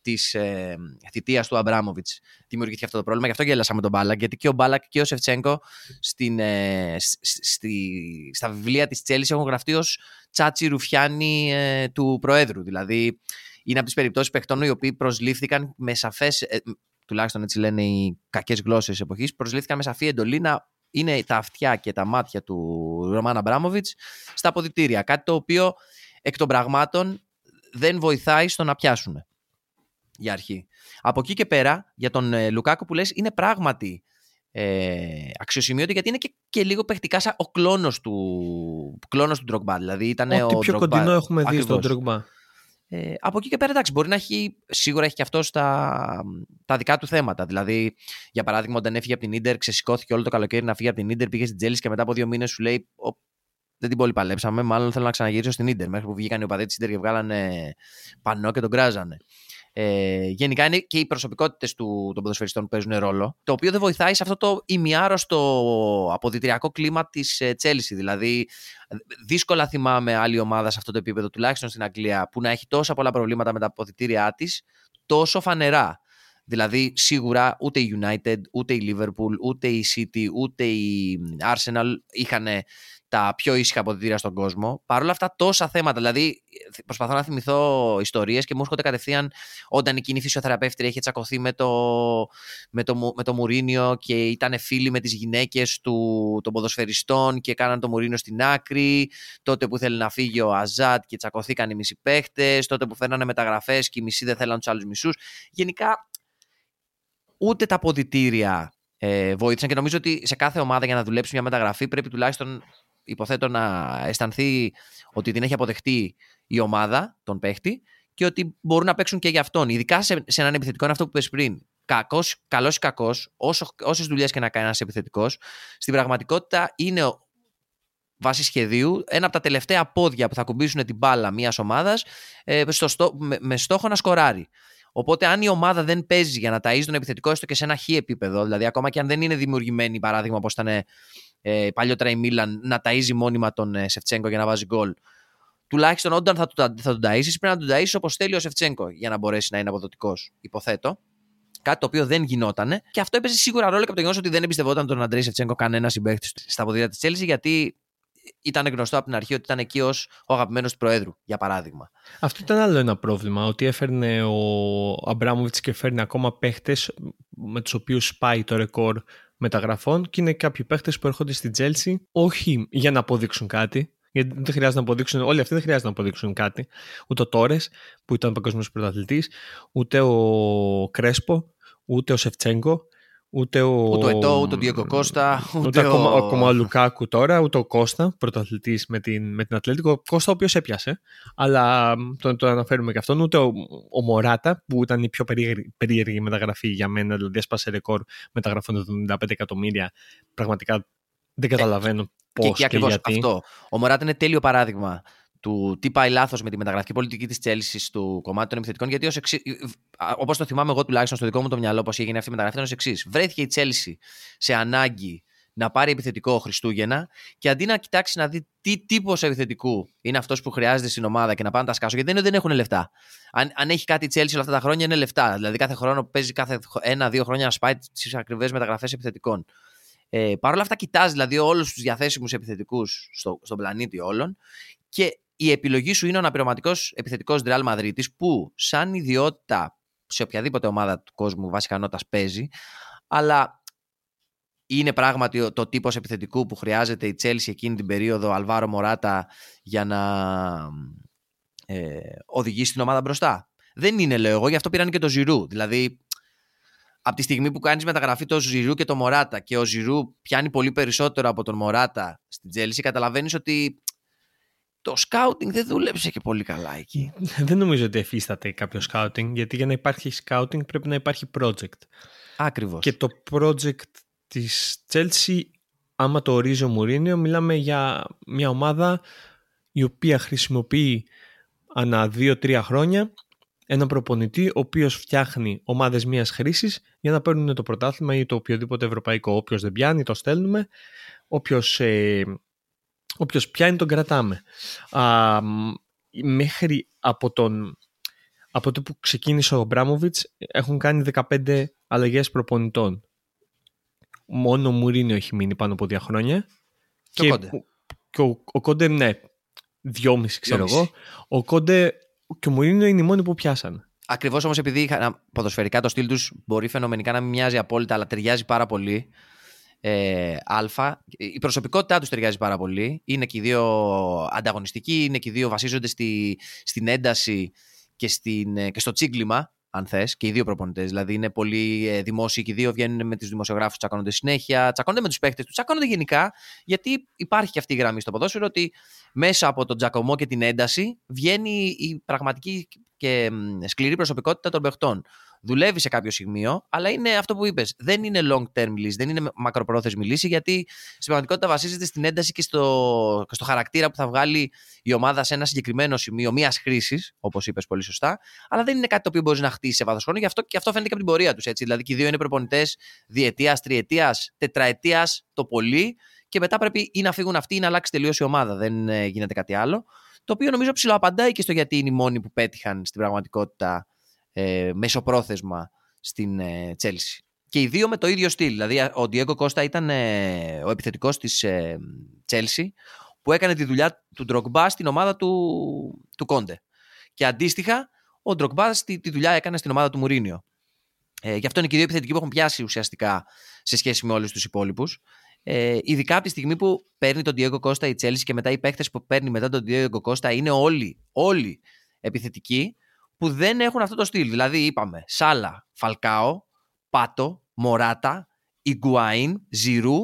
της ε, θητείας του Αμπράμοβιτς δημιουργήθηκε αυτό το πρόβλημα. Γι' αυτό γέλασα με τον Μπάλακ. Γιατί και ο Μπάλακ και ο Σεφτσέγκο στην, ε, στη, στα βιβλία της Chelsea έχουν γραφτεί ως τσάτσι ρουφιάνι ε, του Προέδρου. Δηλαδή είναι από τις περιπτώσεις παιχτών οι οποίοι προσλήφθηκαν με σαφές. Ε, τουλάχιστον έτσι λένε οι κακές γλώσσες εποχής, προσλήφθηκαν με σαφή εντολή να είναι τα αυτιά και τα μάτια του Ρωμάν Αμπράμοβιτ στα αποδητήρια. Κάτι το οποίο εκ των πραγμάτων δεν βοηθάει στο να πιάσουν για αρχή. Από εκεί και πέρα, για τον ε, Λουκάκο που λες, είναι πράγματι ε, αξιοσημείωτο γιατί είναι και, και λίγο παιχτικά σαν ο κλόνος του, κλόνος του Ντρογκμπά. Δηλαδή ήταν Ό,τι ο πιο Drogba, κοντινό έχουμε δει ακριβώς. στον Ντρογκμπά. Ε, από εκεί και πέρα, εντάξει, μπορεί να έχει, σίγουρα έχει και αυτός τα, τα δικά του θέματα. Δηλαδή, για παράδειγμα, όταν έφυγε από την Ίντερ, ξεσηκώθηκε όλο το καλοκαίρι να φύγει από την Ίντερ, πήγε στην Τσέλσι και μετά από δύο μήνες σου λέει: Δεν την πολύ παλέψαμε. Μάλλον θέλω να ξαναγυρίσω στην Ίντερ. Μέχρι που βγήκαν οι οπαδοί της Ίντερ και βγάλανε πανό και τον κράζανε. Ε, γενικά είναι και οι προσωπικότητες των ποδοσφαιριστών που παίζουν ρόλο, το οποίο δεν βοηθάει σε αυτό το ημιάρρωστο αποδυτηριακό κλίμα της Τσέλσι. Δηλαδή, δύσκολα θυμάμαι άλλη ομάδα σε αυτό το επίπεδο, τουλάχιστον στην Αγγλία, που να έχει τόσα πολλά προβλήματα με τα αποδητήριά της, τόσο φανερά. Δηλαδή, σίγουρα ούτε η United, ούτε η Liverpool, ούτε η City, ούτε η Arsenal είχαν τα πιο ήσυχα αποδητήρια στον κόσμο. Παρ' όλα αυτά, τόσα θέματα. Δηλαδή, προσπαθώ να θυμηθώ ιστορίες και μου έρχονται κατευθείαν όταν εκείνη η φυσιοθεραπεύτρια είχε τσακωθεί με το, με το, με το Μουρίνιο και ήταν φίλοι με τις γυναίκες των ποδοσφαιριστών και κάναν το Μουρίνιο στην άκρη. Τότε που ήθελε να φύγει ο Αζάτ και τσακωθήκαν οι μισοί παίχτες. Τότε που φέρνανε μεταγραφές και οι μισοί δεν θέλαν τους άλλους μισούς. Γενικά, ούτε τα αποδητήρια ε, βοήθησαν και νομίζω ότι σε κάθε ομάδα για να δουλέψει μια μεταγραφή πρέπει τουλάχιστον υποθέτω να αισθανθεί ότι την έχει αποδεχτεί η ομάδα, τον παίχτη, και ότι μπορούν να παίξουν και για αυτόν. Ειδικά σε, σε έναν επιθετικό, είναι αυτό που πες πριν. Κακός, καλός ή κακός, όσες δουλειές και να κάνει ένας επιθετικός, στην πραγματικότητα είναι βάσει σχεδίου ένα από τα τελευταία πόδια που θα κουμπίσουν την μπάλα μιας ομάδας ε, με, με στόχο να σκοράρει. Οπότε, αν η ομάδα δεν παίζει για να ταΐζει τον επιθετικό, έστω και σε ένα χ επίπεδο, δηλαδή ακόμα και αν δεν είναι δημιουργημένη, παράδειγμα, όπως ήταν ε, παλιότερα η Μίλαν, να ταΐζει μόνιμα τον ε, Σεφτσέγκο για να βάζει γκολ. Τουλάχιστον όταν θα, θα τον ταΐσεις, πρέπει να τον ταΐσεις όπως θέλει ο Σεφτσέγκο για να μπορέσει να είναι αποδοτικός, υποθέτω. Κάτι το οποίο δεν γινόταν. Και αυτό έπαιζε σίγουρα ρόλο και από το γεγονός ότι δεν εμπιστευόταν τον Αντρέη Σεφτσέγκο κανένα συμπαίχτης στα ποδήλατα της Τσέλση, γιατί ήταν γνωστό από την αρχή ότι ήταν εκεί ως ο αγαπημένος του Προέδρου, για παράδειγμα. Αυτό ήταν άλλο ένα πρόβλημα. Ότι έφερνε ο Αμπράμοβιτς και φέρνει ακόμα παίχτες με τους οποίους σπάει το ρεκόρ μεταγραφών και είναι κάποιοι παίχτες που έρχονται στην Τζέλση όχι για να αποδείξουν κάτι. Γιατί δεν χρειάζεται να αποδείξουν, όλοι αυτοί δεν χρειάζεται να αποδείξουν κάτι. Ούτε ο Τόρες, που ήταν παγκόσμιος πρωταθλητής, ούτε ο Κρέσπο, ούτε ο Σεφτσέγκο. Ούτε ο, ούτε ο Ετώ, ούτε ο Διέγκο Κώστα. Ούτε, ούτε ακόμα, ο... ακόμα ο Λουκάκου τώρα, ούτε ο Κώστα, πρωταθλητής με την, με την Ατλέτικο. Ο Κώστα, ο οποίος έπιασε. Αλλά τον, τον αναφέρουμε και αυτόν. Ούτε ο, ο Μωράτα, που ήταν η πιο περίεργη, περίεργη μεταγραφή για μένα. Δηλαδή, έσπασε ρεκόρ μεταγραφών 75 εκατομμύρια. Πραγματικά δεν καταλαβαίνω ε, πώ και, και, και, και γιατί. αυτό. Ο Μωράτα είναι τέλειο παράδειγμα του τι πάει λάθος με τη μεταγραφική πολιτική της Τσέλση του κομμάτι των επιθετικών. Γιατί όπως το θυμάμαι εγώ τουλάχιστον στο δικό μου το μυαλό, πώς έγινε αυτή η μεταγραφή, ήταν ως εξής. Βρέθηκε η Τσέλση σε ανάγκη να πάρει επιθετικό Χριστούγεννα και αντί να κοιτάξει να δει τι τύπος επιθετικού είναι αυτός που χρειάζεται στην ομάδα και να πάνε τα σκάσω, γιατί δεν, δεν έχουν λεφτά. Αν, αν έχει κάτι η Τσέλση όλα αυτά τα χρόνια είναι λεφτά. Δηλαδή κάθε χρόνο παίζει κάθε ένα-δύο χρόνια να σπάει τις ακριβές μεταγραφές επιθετικών. Ε, Παρ' όλα αυτά, κοιτάζει δηλαδή όλους τους διαθέσιμους επιθετικούς στο, στον πλανήτη όλων και η επιλογή σου είναι ο αναπληρωματικός επιθετικός Ρεάλ Μαδρίτη, που σαν ιδιότητα σε οποιαδήποτε ομάδα του κόσμου βάσει ικανότητας παίζει, αλλά είναι πράγματι το τύπος επιθετικού που χρειάζεται η Τσέλση εκείνη την περίοδο, Αλβάρο Μωράτα, για να ε, οδηγήσει την ομάδα μπροστά. Δεν είναι, λέω εγώ, γι' αυτό πήραν και το Ζηρού. Δηλαδή, από τη στιγμή που κάνεις μεταγραφή το Ζηρού και το Μωράτα και ο Ζηρού πιάνει πολύ περισσότερο από τον Μωράτα στην Τσέλση, καταλαβαίνεις ότι το σκάουτινγκ δεν δούλεψε και πολύ καλά εκεί. [laughs] Δεν νομίζω ότι εφίσταται κάποιο σκάουτινγκ, γιατί για να υπάρχει σκάουτινγκ πρέπει να υπάρχει project. Ακριβώς. Και το project της Chelsea, άμα το ορίζει ο Μουρίνιο, μιλάμε για μια ομάδα η οποία χρησιμοποιεί ανά δύο-τρία χρόνια ένα προπονητή ο οποίος φτιάχνει ομάδες μίας χρήσης για να παίρνουν το πρωτάθλημα ή το οποιοδήποτε ευρωπαϊκό. Όποιος δεν πιάνει το στέλνουμε, όποιος ε, Όποιος πιάνει τον κρατάμε. Α, μέχρι από τον από το που ξεκίνησε ο Μπράμοβιτς έχουν κάνει 15 αλλαγές προπονητών. Μόνο ο Μουρίνιο έχει μείνει πάνω από δύο χρόνια. Και, ο Κόντε. Και ο, ο Κόντε, ναι, δυόμιση ξέρω εγώ. Ο Κόντε και ο Μουρίνιο είναι οι μόνοι που πιάσαν. Ακριβώς όμως επειδή είχαν ποδοσφαιρικά το στυλ τους μπορεί φαινομενικά να μην μοιάζει απόλυτα, αλλά ταιριάζει πάρα πολύ ε, Α. Η προσωπικότητά τους ταιριάζει πάρα πολύ. Είναι και οι δύο ανταγωνιστικοί, είναι και οι δύο βασίζονται στη, στην ένταση και, στην, ε, και στο τσίγκλιμα. αν θες, και οι δύο προπονητές. Δηλαδή είναι πολύ ε, δημόσιοι και οι δύο βγαίνουν με τους δημοσιογράφους, τσακώνονται συνέχεια, τσακώνονται με τους παίχτες τους, τσακώνονται γενικά, γιατί υπάρχει και αυτή η γραμμή στο ποδόσφαιρο ότι μέσα από τον τζακωμό και την ένταση βγαίνει η πραγματική και σκληρή προσωπικότητα των παιχτών δουλεύει σε κάποιο σημείο, αλλά είναι αυτό που είπες. Δεν είναι long term λύση, δεν είναι μακροπρόθεσμη λύση, γιατί στην πραγματικότητα βασίζεται στην ένταση και στο, στο χαρακτήρα που θα βγάλει η ομάδα σε ένα συγκεκριμένο σημείο μιας χρήσης, όπως είπες πολύ σωστά, αλλά δεν είναι κάτι το οποίο μπορείς να χτίσεις σε βάθος χρόνου, γι' αυτό και αυτό φαίνεται και από την πορεία τους. Δηλαδή και οι δύο είναι προπονητές διετίας, τριετίας, τετραετίας το πολύ, και μετά πρέπει ή να φύγουν αυτοί ή να αλλάξει τελείως η ομάδα. Δεν ε, γίνεται κάτι άλλο. Το οποίο νομίζω ψηλοαπαντάει και στο γιατί είναι οι μόνοι που πέτυχαν στην πραγματικότητα ε, μεσοπρόθεσμα στην ε, Chelsea. Και οι δύο με το ίδιο στυλ. Δηλαδή, ο Diego Costa ήταν ε, ο επιθετικός της ε, Chelsea που έκανε τη δουλειά του Ντρογκμπά στην ομάδα του, του Κόντε. Και αντίστοιχα, ο Ντρογκμπά τη, τη δουλειά έκανε στην ομάδα του Μουρίνιο. Ε, γι' αυτό είναι και οι δύο επιθετικοί που έχουν πιάσει ουσιαστικά σε σχέση με όλους τους υπόλοιπους. Ε, ειδικά από τη στιγμή που παίρνει τον Diego Costa η Chelsea και μετά οι παίχτε που παίρνει μετά τον Diego Costa είναι όλοι, όλοι επιθετικοί που δεν έχουν αυτό το στυλ. Δηλαδή είπαμε Σάλα, Φαλκάο, Πάτο, Μωράτα, Ιγκουάιν, Ζιρού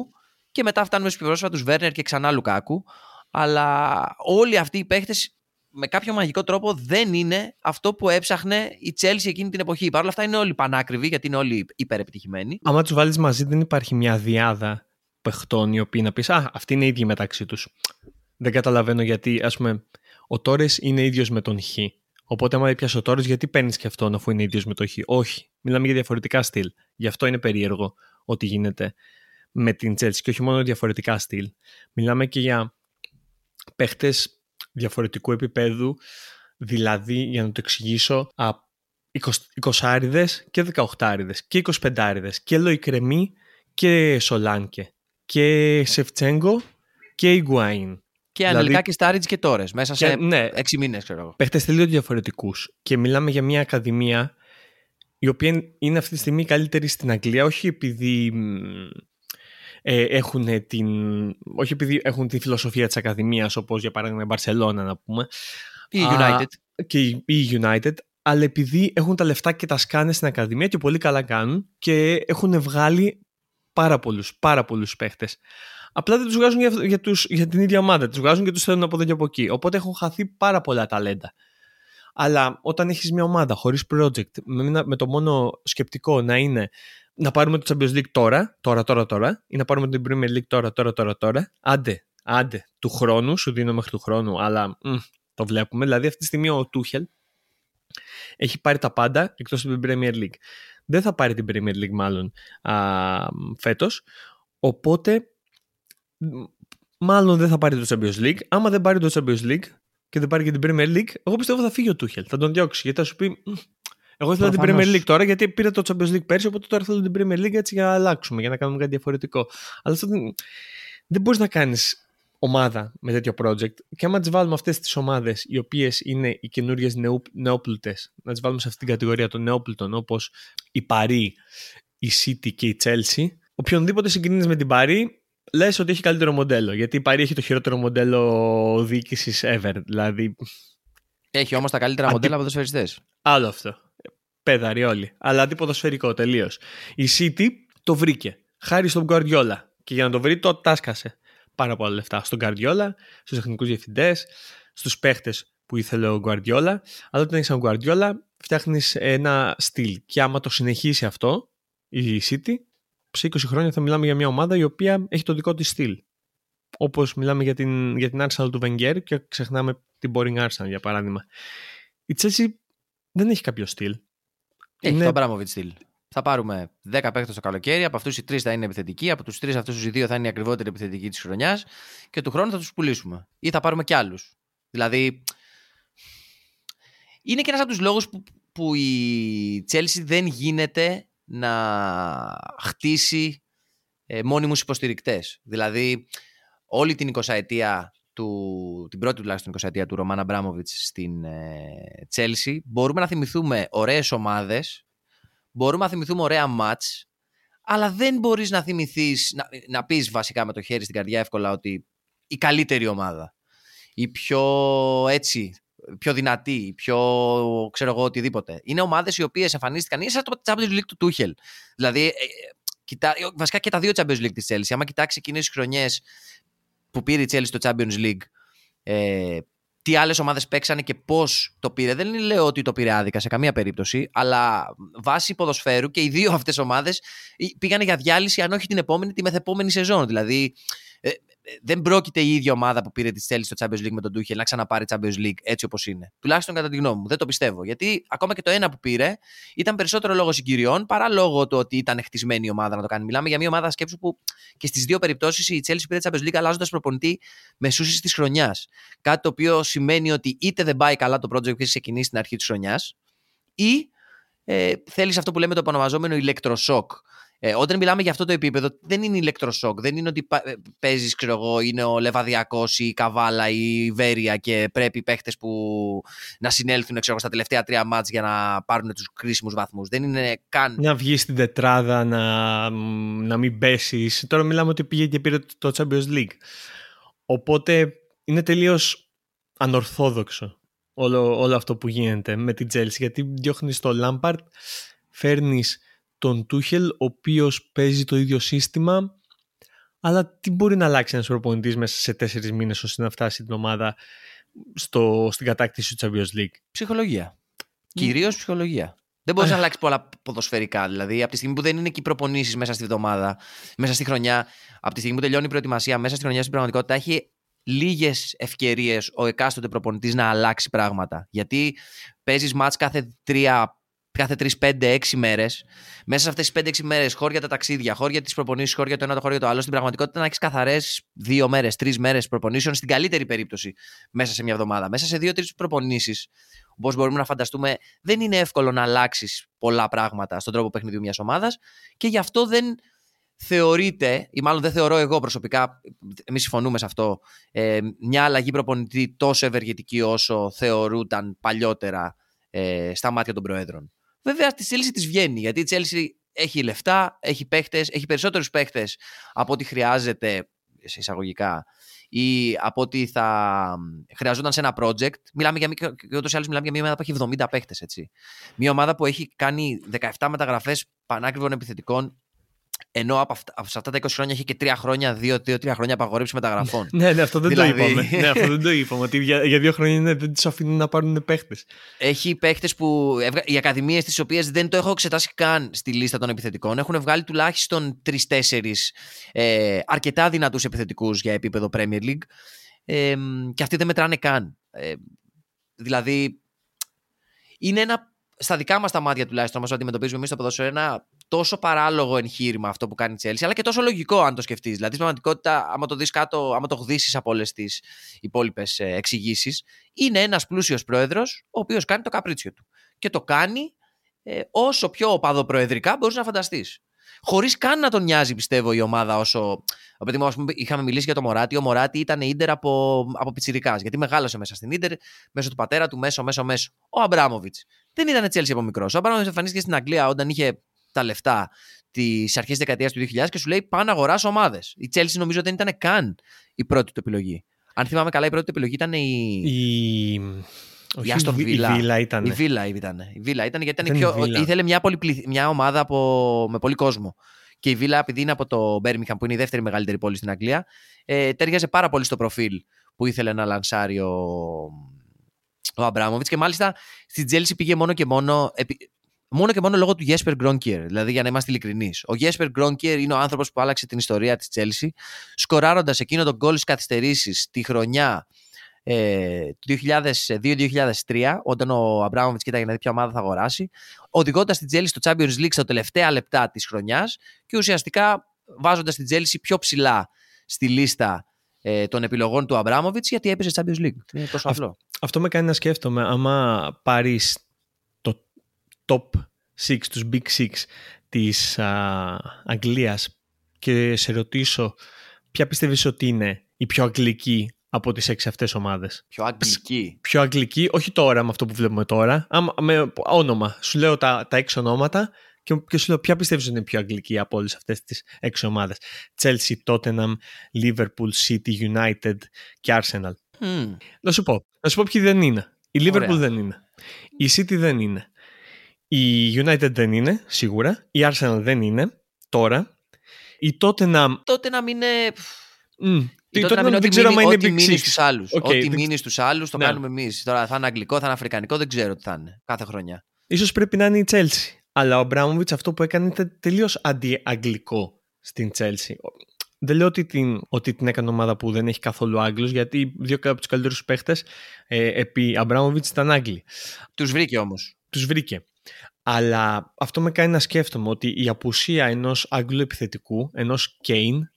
και μετά φτάνουμε στους πρόσφατους Βέρνερ και ξανά Λουκάκου. Αλλά όλοι αυτοί οι παίχτες με κάποιο μαγικό τρόπο δεν είναι αυτό που έψαχνε η Chelsea εκείνη την εποχή. Παρ' όλα αυτά είναι όλοι πανάκριβοι γιατί είναι όλοι υπερεπιτυχημένοι. Άμα τους βάλεις μαζί, δεν υπάρχει μια διάδα παιχτών οι οποίοι να πεις Α, αυτοί είναι ίδιοι μεταξύ τους. Δεν καταλαβαίνω γιατί, ας πούμε, ο Τόρες είναι ίδιος με τον Χ. Οπότε, άμα πιάσω τώρα, γιατί παίρνεις και αυτόν αφού είναι ίδιος με το χ. Όχι. Μιλάμε για διαφορετικά στυλ. Γι' αυτό είναι περίεργο ότι γίνεται με την Chelsea και όχι μόνο διαφορετικά στυλ. Μιλάμε και για παίχτες διαφορετικού επίπεδου, δηλαδή, για να το εξηγήσω, 20 και 18 και 25 και Λοϊκρεμή και Σολάνκε και Σεφτσέγκο και Ιγκουάιν. Και δηλαδή, αναλυτικά και Στάριτ και Τόρε. Μέσα σε ναι, έξι μήνες, ξέρω εγώ. Παίχτε τελείως διαφορετικούς. Και μιλάμε για μια ακαδημία η οποία είναι αυτή τη στιγμή καλύτερη στην Αγγλία, όχι επειδή ε, έχουν την, όχι επειδή έχουν τη φιλοσοφία της Ακαδημίας όπως για παράδειγμα η Μπαρσελόνα να πούμε ή η United και η United αλλά επειδή έχουν τα λεφτά και τα σκάνε στην Ακαδημία και πολύ καλά κάνουν και έχουν βγάλει πάρα πολλούς, πάρα πολλούς παίχτες Απλά δεν τους βγάζουν για, για, τους, για την ίδια ομάδα. Τους βγάζουν και τους θέλουν από εδώ και από εκεί. Οπότε έχουν χαθεί πάρα πολλά ταλέντα. Αλλά όταν έχεις μια ομάδα χωρίς project, με, με το μόνο σκεπτικό να είναι να πάρουμε το Champions League τώρα, τώρα, τώρα, τώρα, ή να πάρουμε την Premier League τώρα, τώρα, τώρα, τώρα, άντε, άντε, του χρόνου, σου δίνω μέχρι του χρόνου, αλλά μ, το βλέπουμε. Δηλαδή αυτή τη στιγμή ο Τούχελ έχει πάρει τα πάντα εκτός από την Premier League. Δεν θα πάρει την Premier League μάλλον α, φέτος, οπότε μάλλον δεν θα πάρει το Champions League. Άμα δεν πάρει το Champions League και δεν πάρει και την Premier League, εγώ πιστεύω θα φύγει ο Τούχελ. Θα τον διώξει γιατί θα σου πει. Εγώ ήθελα την Premier League τώρα γιατί πήρα το Champions League πέρσι, οπότε τώρα θέλω την Premier League έτσι για να αλλάξουμε, για να κάνουμε κάτι διαφορετικό. Αλλά αυτό δεν, δεν μπορείς να κάνεις ομάδα με τέτοιο project. Και άμα τις βάλουμε αυτές τις ομάδες, οι οποίες είναι οι καινούριες νεόπλουτε, να τις βάλουμε σε αυτή την κατηγορία των νεόπλουτων, όπως η Παρή, η City και η Chelsea, οποιονδήποτε συγκρίνει με την Παρή, λες ότι έχει καλύτερο μοντέλο. Γιατί η Παρή έχει το χειρότερο μοντέλο διοίκησης ever. Δηλαδή. Έχει όμως τα καλύτερα Αντι... μοντέλα ποδοσφαιριστές. Άλλο αυτό. Πέδαροι όλοι. Αλλά αντιποδοσφαιρικό τελείως. Η City το βρήκε. Χάρη στον Guardiola. Και για να το βρει το τάσκασε. Πάρα πολλά λεφτά. Στον Guardiola, στους τεχνικούς διευθυντές, στους παίχτες που ήθελε ο Guardiola. Αλλά όταν έχει έναν Guardiola, φτιάχνεις ένα στυλ. Και άμα το συνεχίσει αυτό, η City, σε 20 χρόνια θα μιλάμε για μια ομάδα η οποία έχει το δικό της στυλ. Όπως μιλάμε για την, για την Arsenal του Wenger και ξεχνάμε την Boring Arsenal για παράδειγμα. Η Chelsea δεν έχει κάποιο στυλ. Έχει είναι... το Abramovich στυλ. Θα πάρουμε 10 παίχτε το καλοκαίρι, από αυτούς οι τρεις θα είναι επιθετικοί, από τους τρεις αυτούς οι δύο θα είναι οι ακριβότεροι επιθετικοί της χρονιάς και του χρόνου θα τους πουλήσουμε. Ή θα πάρουμε κι άλλους. Δηλαδή. Είναι και ένας από τους λόγους που, που η Chelsea δεν γίνεται να χτίσει ε, μόνιμους υποστηρικτές. Δηλαδή, όλη την 20 ετία του, την πρώτη τουλάχιστον 20 ετία του Ρωμάν Αμπράμοβιτς στην ε, Chelsea, μπορούμε να θυμηθούμε ωραίες ομάδες, μπορούμε να θυμηθούμε ωραία μάτς, αλλά δεν μπορείς να θυμηθείς, να, να πεις βασικά με το χέρι στην καρδιά εύκολα ότι η καλύτερη ομάδα, η πιο έτσι πιο δυνατή, πιο ξέρω εγώ οτιδήποτε. Είναι ομάδες οι οποίες εμφανίστηκαν ή σαν το Champions League του Τούχελ. Δηλαδή, ε, ε, κοιτά, βασικά και τα δύο Champions League της Chelsea. Άμα κοιτάξει εκείνες τις χρονιές που πήρε η Chelsea στο Champions League, ε, τι άλλες ομάδες παίξανε και πώς το πήρε. Δεν λέω ότι το πήρε άδικα σε καμία περίπτωση, αλλά βάσει ποδοσφαίρου και οι δύο [laughs] αυτές ομάδες πήγανε για διάλυση, αν όχι την επόμενη, τη μεθεπόμενη σεζόν. Δηλαδή, ε, δεν πρόκειται η ίδια ομάδα που πήρε τη Chelsea στο Champions League με τον Tuchel να ξαναπάρει Champions League έτσι όπως είναι. Τουλάχιστον κατά τη γνώμη μου. Δεν το πιστεύω. Γιατί ακόμα και το ένα που πήρε ήταν περισσότερο λόγω συγκυριών παρά λόγω του ότι ήταν χτισμένη η ομάδα να το κάνει. Μιλάμε για μια ομάδα σκέψου που και στις δύο περιπτώσεις η Chelsea πήρε Champions League αλλάζοντας προπονητή μεσούση της χρονιάς. Κάτι το οποίο σημαίνει ότι είτε δεν πάει καλά το project που έχει ξεκινήσει στην αρχή της χρονιάς ή ε, θέλεις αυτό που λέμε το επωνομαζόμενο ηλεκτροσόκ ε, όταν μιλάμε για αυτό το επίπεδο, δεν είναι ηλεκτροσόκ. Δεν είναι ότι ε, παίζεις, ξέρω εγώ, είναι ο Λεβαδιακός ή η Καβάλα ή η Βέρεια και πρέπει οι παίχτες που να συνέλθουν ξέρω, στα τελευταία τρία μάτς για να πάρουν τους κρίσιμους βαθμούς. Δεν είναι καν. Να βγεις στην τετράδα, να, να μην πέσεις. Τώρα μιλάμε ότι πήγε και πήρε το Champions League. Οπότε είναι τελείως ανορθόδοξο όλο, όλο αυτό που γίνεται με την Chelsea γιατί διώχνεις το Lampard, φέρνεις τον Τούχελ, ο οποίος παίζει το ίδιο σύστημα, αλλά τι μπορεί να αλλάξει ένας προπονητής μέσα σε τέσσερις μήνες ώστε να φτάσει την ομάδα στο, στην κατάκτηση του Champions League; Ψυχολογία. Mm. Κυρίως ψυχολογία. Δεν μπορείς να αλλάξεις πολλά ποδοσφαιρικά. Δηλαδή, από τη στιγμή που δεν είναι και οι προπονήσεις μέσα στη βδομάδα, μέσα στη χρονιά, από τη στιγμή που τελειώνει η προετοιμασία, μέσα στη χρονιά στην πραγματικότητα έχει λίγες ευκαιρίες ο εκάστοτε προπονητής να αλλάξει πράγματα. Γιατί παίζεις μάτς κάθε τρία κάθε 3, 5, 6 μέρες. Μέσα σε αυτές τις 5-6 μέρες, χώρια τα ταξίδια, χώρια τη προπονήσεις, χώρια το ένα, το χώριο το άλλο. Στην πραγματικότητα να έχεις καθαρές 2 μέρες, 3 μέρες προπονήσεων, στην καλύτερη περίπτωση μέσα σε μια εβδομάδα. Μέσα σε 2-3 προπονήσεις, όπως μπορούμε να φανταστούμε, δεν είναι εύκολο να αλλάξεις πολλά πράγματα στον τρόπο παιχνιδιού μιας ομάδας και γι' αυτό δεν θεωρείται, ή μάλλον δεν θεωρώ εγώ προσωπικά, εμείς συμφωνούμε σε αυτό, ε, μια αλλαγή προπονητή τόσο ευεργετική όσο θεωρούταν παλιότερα ε, στα μάτια των Προέδρων. Βέβαια στη Chelsea της βγαίνει, γιατί η Chelsea έχει λεφτά, έχει παίχτες, έχει περισσότερους παίχτες από ό,τι χρειάζεται σε εισαγωγικά ή από ό,τι θα χρειαζόταν σε ένα project. Μιλάμε για, και ούτως ή άλλως μιλάμε για μια ομάδα που έχει 70 παίχτες. Μια ομάδα που έχει κάνει 17 μεταγραφές πανάκριβων επιθετικών ενώ από αυτά, από αυτά τα 20 χρόνια έχει και 3 χρόνια, 2-3 χρόνια απαγορεύσει μεταγραφών. ναι, ναι, αυτό δεν δηλαδή... το είπαμε. ναι, αυτό δεν το [laughs] είπαμε. Ότι για, για δύο χρόνια ναι, δεν τους αφήνουν να πάρουν παίχτες. Έχει παίχτες που. Οι ακαδημίες τις οποίες δεν το έχω εξετάσει καν στη λίστα των επιθετικών έχουν βγάλει τουλάχιστον 3-4 ε, αρκετά δυνατούς επιθετικούς για επίπεδο Premier League. Ε, και αυτοί δεν μετράνε καν. Ε, δηλαδή, είναι ένα στα δικά μας τα μάτια τουλάχιστον, μα αντιμετωπίζουμε εμείς στο ποδόσφαιρο, ένα τόσο παράλογο εγχείρημα αυτό που κάνει η Chelsea, αλλά και τόσο λογικό αν το σκεφτείς. Δηλαδή, στην πραγματικότητα, άμα το δεις κάτω, άμα το γδίσεις από όλες τις υπόλοιπες εξηγήσεις, είναι ένας πλούσιος πρόεδρος, ο οποίος κάνει το καπρίτσιο του. Και το κάνει ε, όσο πιο οπαδοπροεδρικά μπορείς να φανταστείς. Χωρίς καν να τον νοιάζει, πιστεύω, η ομάδα όσο. Επειδή μου, είχαμε μιλήσει για το Μωράτη, ο Μωράτη ήταν ντερ από, από πιτσυρικά. Γιατί μεγάλωσε μέσα στην ντερ, μέσω του πατέρα του, μέσω, μέσω, μέσω. Ο Αμπράμοβιτς δεν ήταν Chelsea από μικρός. Ο Αμπράμοβιτς εμφανίστηκε στην Αγγλία όταν είχε τα λεφτά της αρχής δεκαετίας του 2000 και σου λέει πάω να αγοράσω ομάδες. Η Chelsea νομίζω δεν ήταν καν η πρώτη του επιλογή. Αν θυμάμαι καλά, η πρώτη του επιλογή ήταν η. Η, η Aston Villa. Η Villa ήταν. Η Villa ήταν. Η Villa ήταν γιατί ήταν πιο... ήθελε μια, πολυπληθ... μια ομάδα από... με πολύ κόσμο. Και η Villa, επειδή είναι από το Birmingham, που είναι η δεύτερη μεγαλύτερη πόλη στην Αγγλία, ε, ταίριαζε πάρα πολύ στο προφίλ που ήθελε να λανσάρει ο, ο Αμπράμοβιτς. Και μάλιστα στην Τσέλσι πήγε μόνο και μόνο. Μόνο και μόνο λόγω του Jesper Grønkjær, δηλαδή για να είμαστε ειλικρινείς. Ο Jesper Grønkjær είναι ο άνθρωπος που άλλαξε την ιστορία της Chelsea, σκοράροντας εκείνο το γκολ στις καθυστερήσεις τη χρονιά ε, του 2002-2003, όταν ο Αμπράμοβιτς κοίταγε να δει ποια ομάδα θα αγοράσει, οδηγώντας την Chelsea στο Champions League στα τελευταία λεπτά της χρονιάς και ουσιαστικά βάζοντας την Chelsea πιο ψηλά στη λίστα ε, των επιλογών του Αμπράμοβιτ γιατί έπαιζε Champions League. Είναι τόσο απλό. Αυτό με κάνει να σκέφτομαι, άμα πάρεις το top 6, τους big 6 της α, Αγγλίας και σε ρωτήσω ποια πιστεύεις ότι είναι η πιο αγγλική από τις έξι αυτές ομάδες; Πιο αγγλική. Πιο αγγλική, όχι τώρα με αυτό που βλέπουμε τώρα, άμα, με όνομα. Σου λέω τα, τα έξι ονόματα και, και σου λέω ποια πιστεύεις ότι είναι πιο αγγλική από όλες αυτές τις έξι ομάδες; Chelsea, Tottenham, Liverpool, City, United και Arsenal. Mm. Να σου πω. Να σου πω ποιοι δεν είναι. Η Liverpool δεν είναι. Η City δεν είναι. Η United δεν είναι, σίγουρα. Η Arsenal δεν είναι, τώρα. Η Tottenham... Tottenham είναι... Mm. Η Tottenham είναι ό,τι μείνει, ό,τι μείνει στους άλλους. Okay, ό,τι μείνει στους άλλους το ναι. κάνουμε εμείς. Τώρα θα είναι αγγλικό, θα είναι αφρικανικό, δεν ξέρω τι θα είναι κάθε χρονιά. Ίσως πρέπει να είναι η Chelsea. Αλλά ο Μπράμοβιτς αυτό που έκανε ήταν τελείως αντιαγγλικό στην Chelsea. Δεν λέω ότι την, ότι την έκανε ομάδα που δεν έχει καθόλου Άγγλους, γιατί δύο από τους καλύτερους παίχτες ε, επί Αμπράμοβιτ ήταν Άγγλοι. Τους βρήκε όμως. Τους βρήκε. Αλλά αυτό με κάνει να σκέφτομαι ότι η απουσία ενός Άγγλου επιθετικού, ενός Κέιν,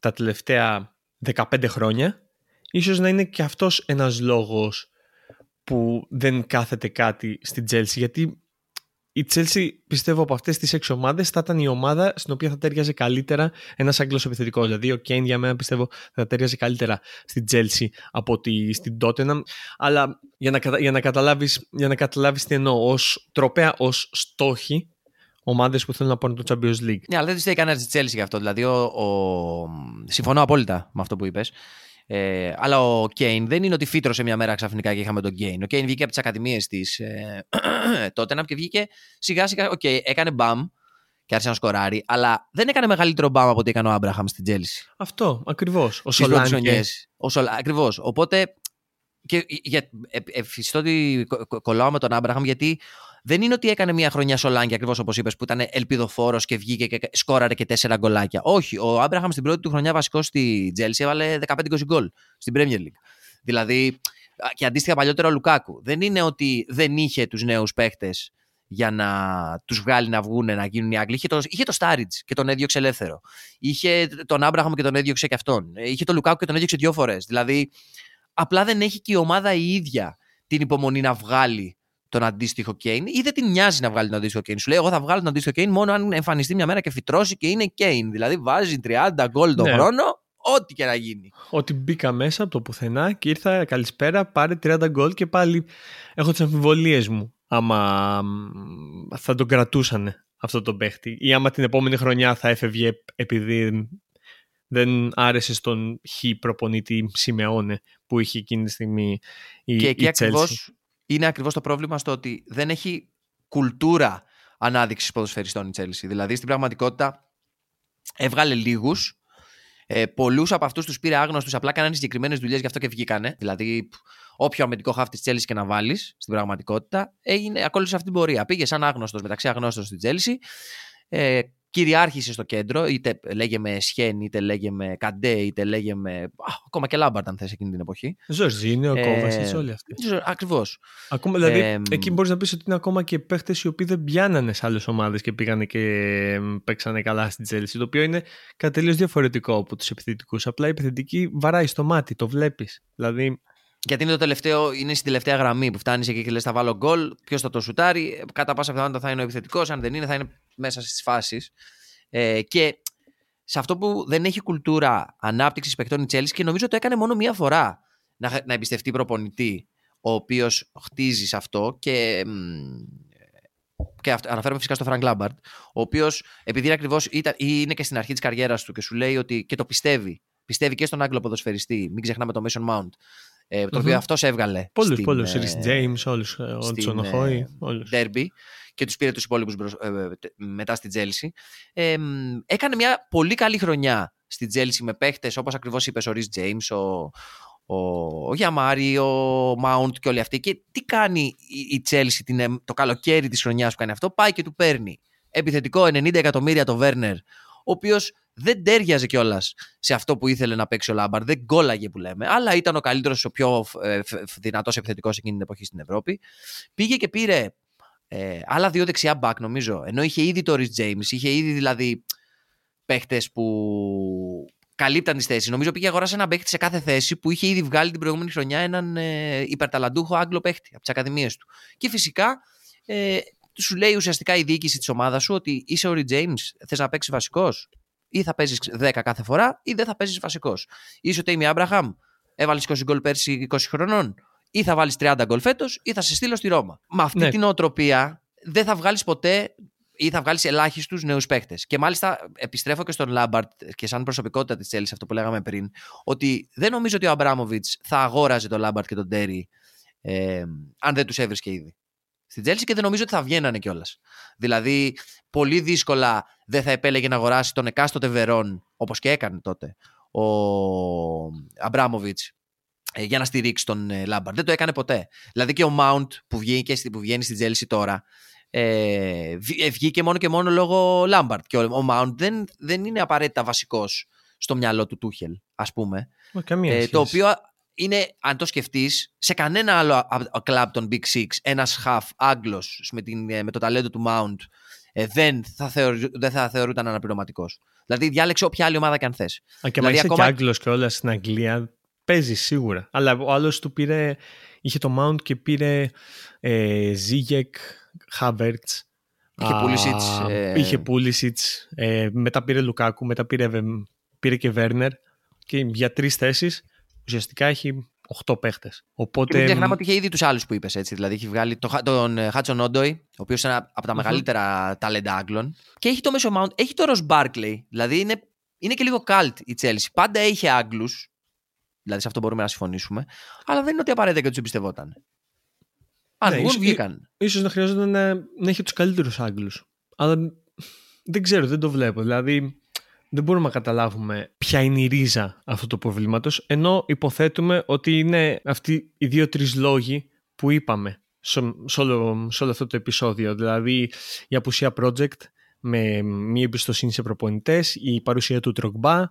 τα τελευταία 15 χρόνια, ίσως να είναι και αυτός ένας λόγος που δεν κάθεται κάτι στην Chelsea, γιατί η Chelsea πιστεύω από αυτές τις έξι ομάδες θα ήταν η ομάδα στην οποία θα ταιριάζει καλύτερα ένας Άγγλος επιθετικός. Δηλαδή, ο Κέιν για μένα πιστεύω θα ταιριάζει καλύτερα στην Chelsea από ότι στην Tottenham. Αλλά για να, για να καταλάβεις για να καταλάβεις τι εννοώ, ως τροπέα, ως στόχοι, ομάδες που θέλουν να πάρουν το Champions League. Ναι, αλλά δεν τους θέλει κανένας της Chelsea γι' αυτό. Δηλαδή, ο, ο... συμφωνώ απόλυτα με αυτό που είπες. Ε, αλλά ο Κέιν δεν είναι ότι φύτρωσε μια μέρα ξαφνικά και είχαμε τον Κέιν. Ο Κέιν βγήκε από τις ακαδημίες της ε, [clears throat] Τότεναμ και βγήκε σιγά σιγά. OK, okay, έκανε μπαμ και άρχισε να σκοράρει, αλλά δεν έκανε μεγαλύτερο μπαμ από ό,τι έκανε ο Άμπραχαμ στην Τσέλσι. Αυτό, ακριβώς. Ο Σολάνκε. Σολ... Ακριβώς. Οπότε. Και για, ε, επιστώ ότι κολλάω με τον Άμπραχαμ γιατί δεν είναι ότι έκανε μια χρονιά Σολάνκε ακριβώς όπως είπες, που ήταν ελπιδοφόρος και βγήκε και σκόραρε και τέσσερα γκολάκια. Όχι, ο Άμπραχαμ στην πρώτη του χρονιά βασικό στη Τσέλσι έβαλε 15-20 γκολ στην Premier League. Δηλαδή, και αντίστοιχα παλιότερα ο Λουκάκου. Δεν είναι ότι δεν είχε τους νέους παίχτες για να τους βγάλει να βγουν να γίνουν οι Άγγλοι. Είχε το, είχε το Στάριτ και τον έδιωξε ελεύθερο. Είχε τον Άμπραχαμ και τον έδιωξε και αυτόν. Είχε τον Λουκάκου και τον έδιωξε δύο φορές. Δηλαδή, απλά δεν έχει και η ομάδα η ίδια την υπομονή να βγάλει τον αντίστοιχο Κέιν ή δεν την νοιάζει να βγάλει τον αντίστοιχο Κέιν. Σου λέει: Εγώ θα βγάλω τον αντίστοιχο Κέιν μόνο αν εμφανιστεί μια μέρα και φυτρώσει και είναι Κέιν. Δηλαδή βάζει 30 γκολ τον ναι. χρόνο, ό,τι και να γίνει. Ότι μπήκα μέσα από το πουθενά και ήρθα καλησπέρα, πάρε 30 γκολ και πάλι έχω τις αμφιβολίες μου. Άμα θα τον κρατούσαν αυτό το παίχτη ή άμα την επόμενη χρονιά θα έφευγε επειδή δεν άρεσε στον χ προπονητή Σιμεώνε που είχε εκείνη τη στιγμή η, και εκεί ακριβώς είναι ακριβώς το πρόβλημα στο ότι δεν έχει κουλτούρα ανάδειξης ποδοσφαιριστών η Chelsea. Δηλαδή στην πραγματικότητα έβγαλε λίγους. Ε, Πολλούς από αυτούς τους πήρε άγνωστους, απλά κάνανε συγκεκριμένες δουλειές γι' αυτό και βγήκανε. Δηλαδή, όποιο αμυντικό χαφ της Chelsea και να βάλεις στην πραγματικότητα, έγινε, ακολούθησε αυτή την πορεία. Πήγε σαν άγνωστος μεταξύ αγνώστων στην Chelsea. Ε, κυριάρχησε στο κέντρο, είτε λέγε με Εσιέν, είτε λέγε με Καντέ, είτε λέγε με. ακόμα και Λάμπαρντ, αν θες εκείνη την εποχή. Ζορζίνιο, ο ε, Κόβασιτς, όλοι αυτοί. Ακριβώς. Ακόμα, δηλαδή, ε, εκεί μπορείς να πεις ότι είναι ακόμα και παίχτες οι οποίοι δεν πιάνανε σε άλλες ομάδες και πήγανε και παίξανε καλά στην Τσέλσι. Το οποίο είναι κάτι τελείω διαφορετικό από τους επιθετικούς. Απλά η επιθετική βαράει στο μάτι, το βλέπεις. Δηλαδή, γιατί είναι το τελευταίο, είναι στην τελευταία γραμμή που φτάνεις εκεί και λες: Θα βάλω γκολ. Ποιος θα το σουτάρει. Κατά πάσα πιθανότητα θα είναι ο επιθετικός. Αν δεν είναι, θα είναι μέσα στις φάσεις. Ε, και σε αυτό που δεν έχει κουλτούρα ανάπτυξης παιχτών η Τσέλη και νομίζω το έκανε μόνο μία φορά να, να εμπιστευτεί προπονητή ο οποίος χτίζει σε αυτό και. Και αναφέρομαι φυσικά στο Φρανκ Λάμπαρντ, ο οποίος επειδή ακριβώς είναι και στην αρχή της καριέρας του και σου λέει ότι και το πιστεύει. Πιστεύει και στον Άγγλο ποδοσφαιριστή. Μην ξεχνάμε το Mason Mount ε, το οποίο αυτός έβγαλε. Πολλούς, πολλούς. Ρις Τζέιμς, όλους. Ο Χάντσον-Οντόι. Ντέρμπι και τους πήρε τους υπόλοιπους ε, μετά στην Τσέλσι. Ε, έκανε μια πολύ καλή χρονιά στην Τσέλσι με παίχτες όπως ακριβώς είπες ο Ρις Τζέιμς, ο, ο, ο Γιαμάρη, ο Μάουντ και όλοι αυτοί. Και τι κάνει η Τσέλσι το καλοκαίρι της χρονιάς που κάνει αυτό, πάει και του παίρνει επιθετικό 90 εκατομμύρια το Βέρνερ, ο οποίος δεν ταίριαζε κιόλας σε αυτό που ήθελε να παίξει ο Λάμπαρντ. Δεν κόλλαγε που λέμε, αλλά ήταν ο καλύτερος, ο πιο ε, δυνατός επιθετικός εκείνη την εποχή στην Ευρώπη. Πήγε και πήρε ε, άλλα δύο δεξιά μπακ, νομίζω. Ενώ είχε ήδη το Reece James, είχε ήδη δηλαδή παίχτες που καλύπταν τις θέσεις. Νομίζω πήγε αγοράσει ένα παίχτη σε κάθε θέση που είχε ήδη βγάλει την προηγούμενη χρονιά έναν ε, υπερταλαντούχο Άγγλο παίχτη από τις ακαδημίες του. Και φυσικά ε, σου λέει ουσιαστικά η διοίκηση της ομάδας σου ότι είσαι ο Ρι James, θες να παίξεις βασικός ή θα παίζεις 10 κάθε φορά ή δεν θα παίζεις βασικός. Είσαι ο Τέιμι Άμπραχαμ, έβαλες 20 γκολ πέρσι 20 χρονών, ή θα βάλεις 30 γκολ φέτος ή θα σε στείλω στη Ρώμα. Με αυτή ναι. την οτροπία δεν θα βγάλεις ποτέ ή θα βγάλεις ελάχιστους νέους παίκτες. Και μάλιστα επιστρέφω και στον Λάμπαρτ και σαν προσωπικότητα της Τσέλη, αυτό που λέγαμε πριν, ότι δεν νομίζω ότι ο Αμπράμοβιτς θα αγόραζε τον Λάμπαρτ και τον Τέρι Ε, αν δεν τους έβρισκε ήδη. Στην Chelsea και δεν νομίζω ότι θα βγαίνανε κιόλας. Δηλαδή, πολύ δύσκολα δεν θα επέλεγε να αγοράσει τον εκάστοτε Βερόν, όπως και έκανε τότε ο Αμπράμοβιτς, ε, για να στηρίξει τον ε, Λάμπαρντ. Δεν το έκανε ποτέ. Δηλαδή και ο Mount που βγαίνει, που βγαίνει στην Chelsea τώρα, ε, βγήκε μόνο και μόνο λόγω Λάμπαρντ. Και ο, ο Mount δεν, δεν είναι απαραίτητα βασικός στο μυαλό του Τούχελ, ας πούμε. ε, το οποίο είναι, αν το σκεφτείς, σε κανένα άλλο κλαμπ των Big Six, ένας half Άγγλος με, ε, με το ταλέντο του Mount ε, δεν, θα θεωρ, δεν θα θεωρούταν αναπληρωματικός. Δηλαδή, διάλεξε όποια άλλη ομάδα και αν θες. Αν και δηλαδή, ακόμα... και Άγγλος και όλα στην Αγγλία, παίζει σίγουρα. Αλλά ο άλλος του πήρε, είχε το Mount και πήρε ε, Ziyech, Havertz. Είχε Pulisic. Ε... Είχε Pulisic. Ε, μετά πήρε Λουκάκου, μετά πήρε, πήρε και Βέρνερ. Και για τρεις θέσεις ουσιαστικά έχει 8 παίχτες. Οπότε... Και μην ξεχνάμε ότι είχε ήδη τους άλλους που είπες. Έτσι. Δηλαδή έχει βγάλει τον, τον Χάτσον Όντοϊ, ο οποίος είναι από τα uh-huh. μεγαλύτερα ταλέντα Άγγλων. Και έχει το μέσο Mount, έχει το Ρο Μπάρκλεϊ. Δηλαδή είναι, είναι και λίγο cult η Chelsea. Πάντα είχε Άγγλους. Δηλαδή σε αυτό μπορούμε να συμφωνήσουμε. Αλλά δεν είναι ότι απαραίτητα και τους εμπιστευόταν. Αν ναι, βγουν, βγήκαν. Ίσως να χρειάζονταν να, να έχει τους καλύτερους Άγγλους. Αλλά δεν ξέρω, δεν το βλέπω. Δηλαδή δεν μπορούμε να καταλάβουμε ποια είναι η ρίζα αυτού του προβλήματος, ενώ υποθέτουμε ότι είναι αυτοί οι δύο-τρει λόγοι που είπαμε σε όλο, αυτό το επεισόδιο. Δηλαδή η απουσία project με μία εμπιστοσύνη σε προπονητές, η παρουσία του Τρογμπά,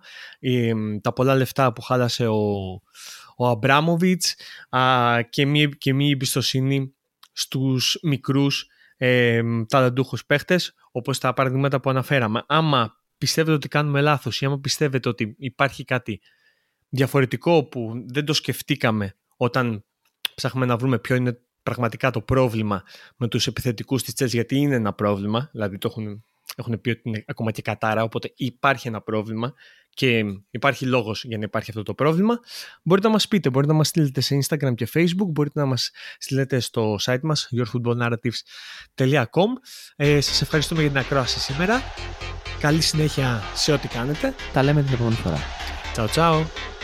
τα πολλά λεφτά που χάλασε ο, ο Αμπράμοβιτς και μία, και μία εμπιστοσύνη στους μικρούς ε, ταλαντούχους παίχτες όπως τα παραδείγματα που αναφέραμε. Άμα πιστεύετε ότι κάνουμε λάθος ή άμα πιστεύετε ότι υπάρχει κάτι διαφορετικό που δεν το σκεφτήκαμε όταν ψάχνουμε να βρούμε ποιο είναι πραγματικά το πρόβλημα με τους επιθετικούς της Τσέλς γιατί είναι ένα πρόβλημα, δηλαδή το έχουν, έχουν πει ότι είναι ακόμα και κατάρα, οπότε υπάρχει ένα πρόβλημα και υπάρχει λόγος για να υπάρχει αυτό το πρόβλημα. Μπορείτε να μας πείτε, μπορείτε να μας στείλετε σε Instagram και Facebook, μπορείτε να μας στείλετε στο site μας yourfootballnarratives.com ε, Σας ευχαριστούμε για την ακρόαση σήμερα. Καλή συνέχεια σε ό,τι κάνετε. Τα λέμε την επόμενη φορά. Ciao ciao.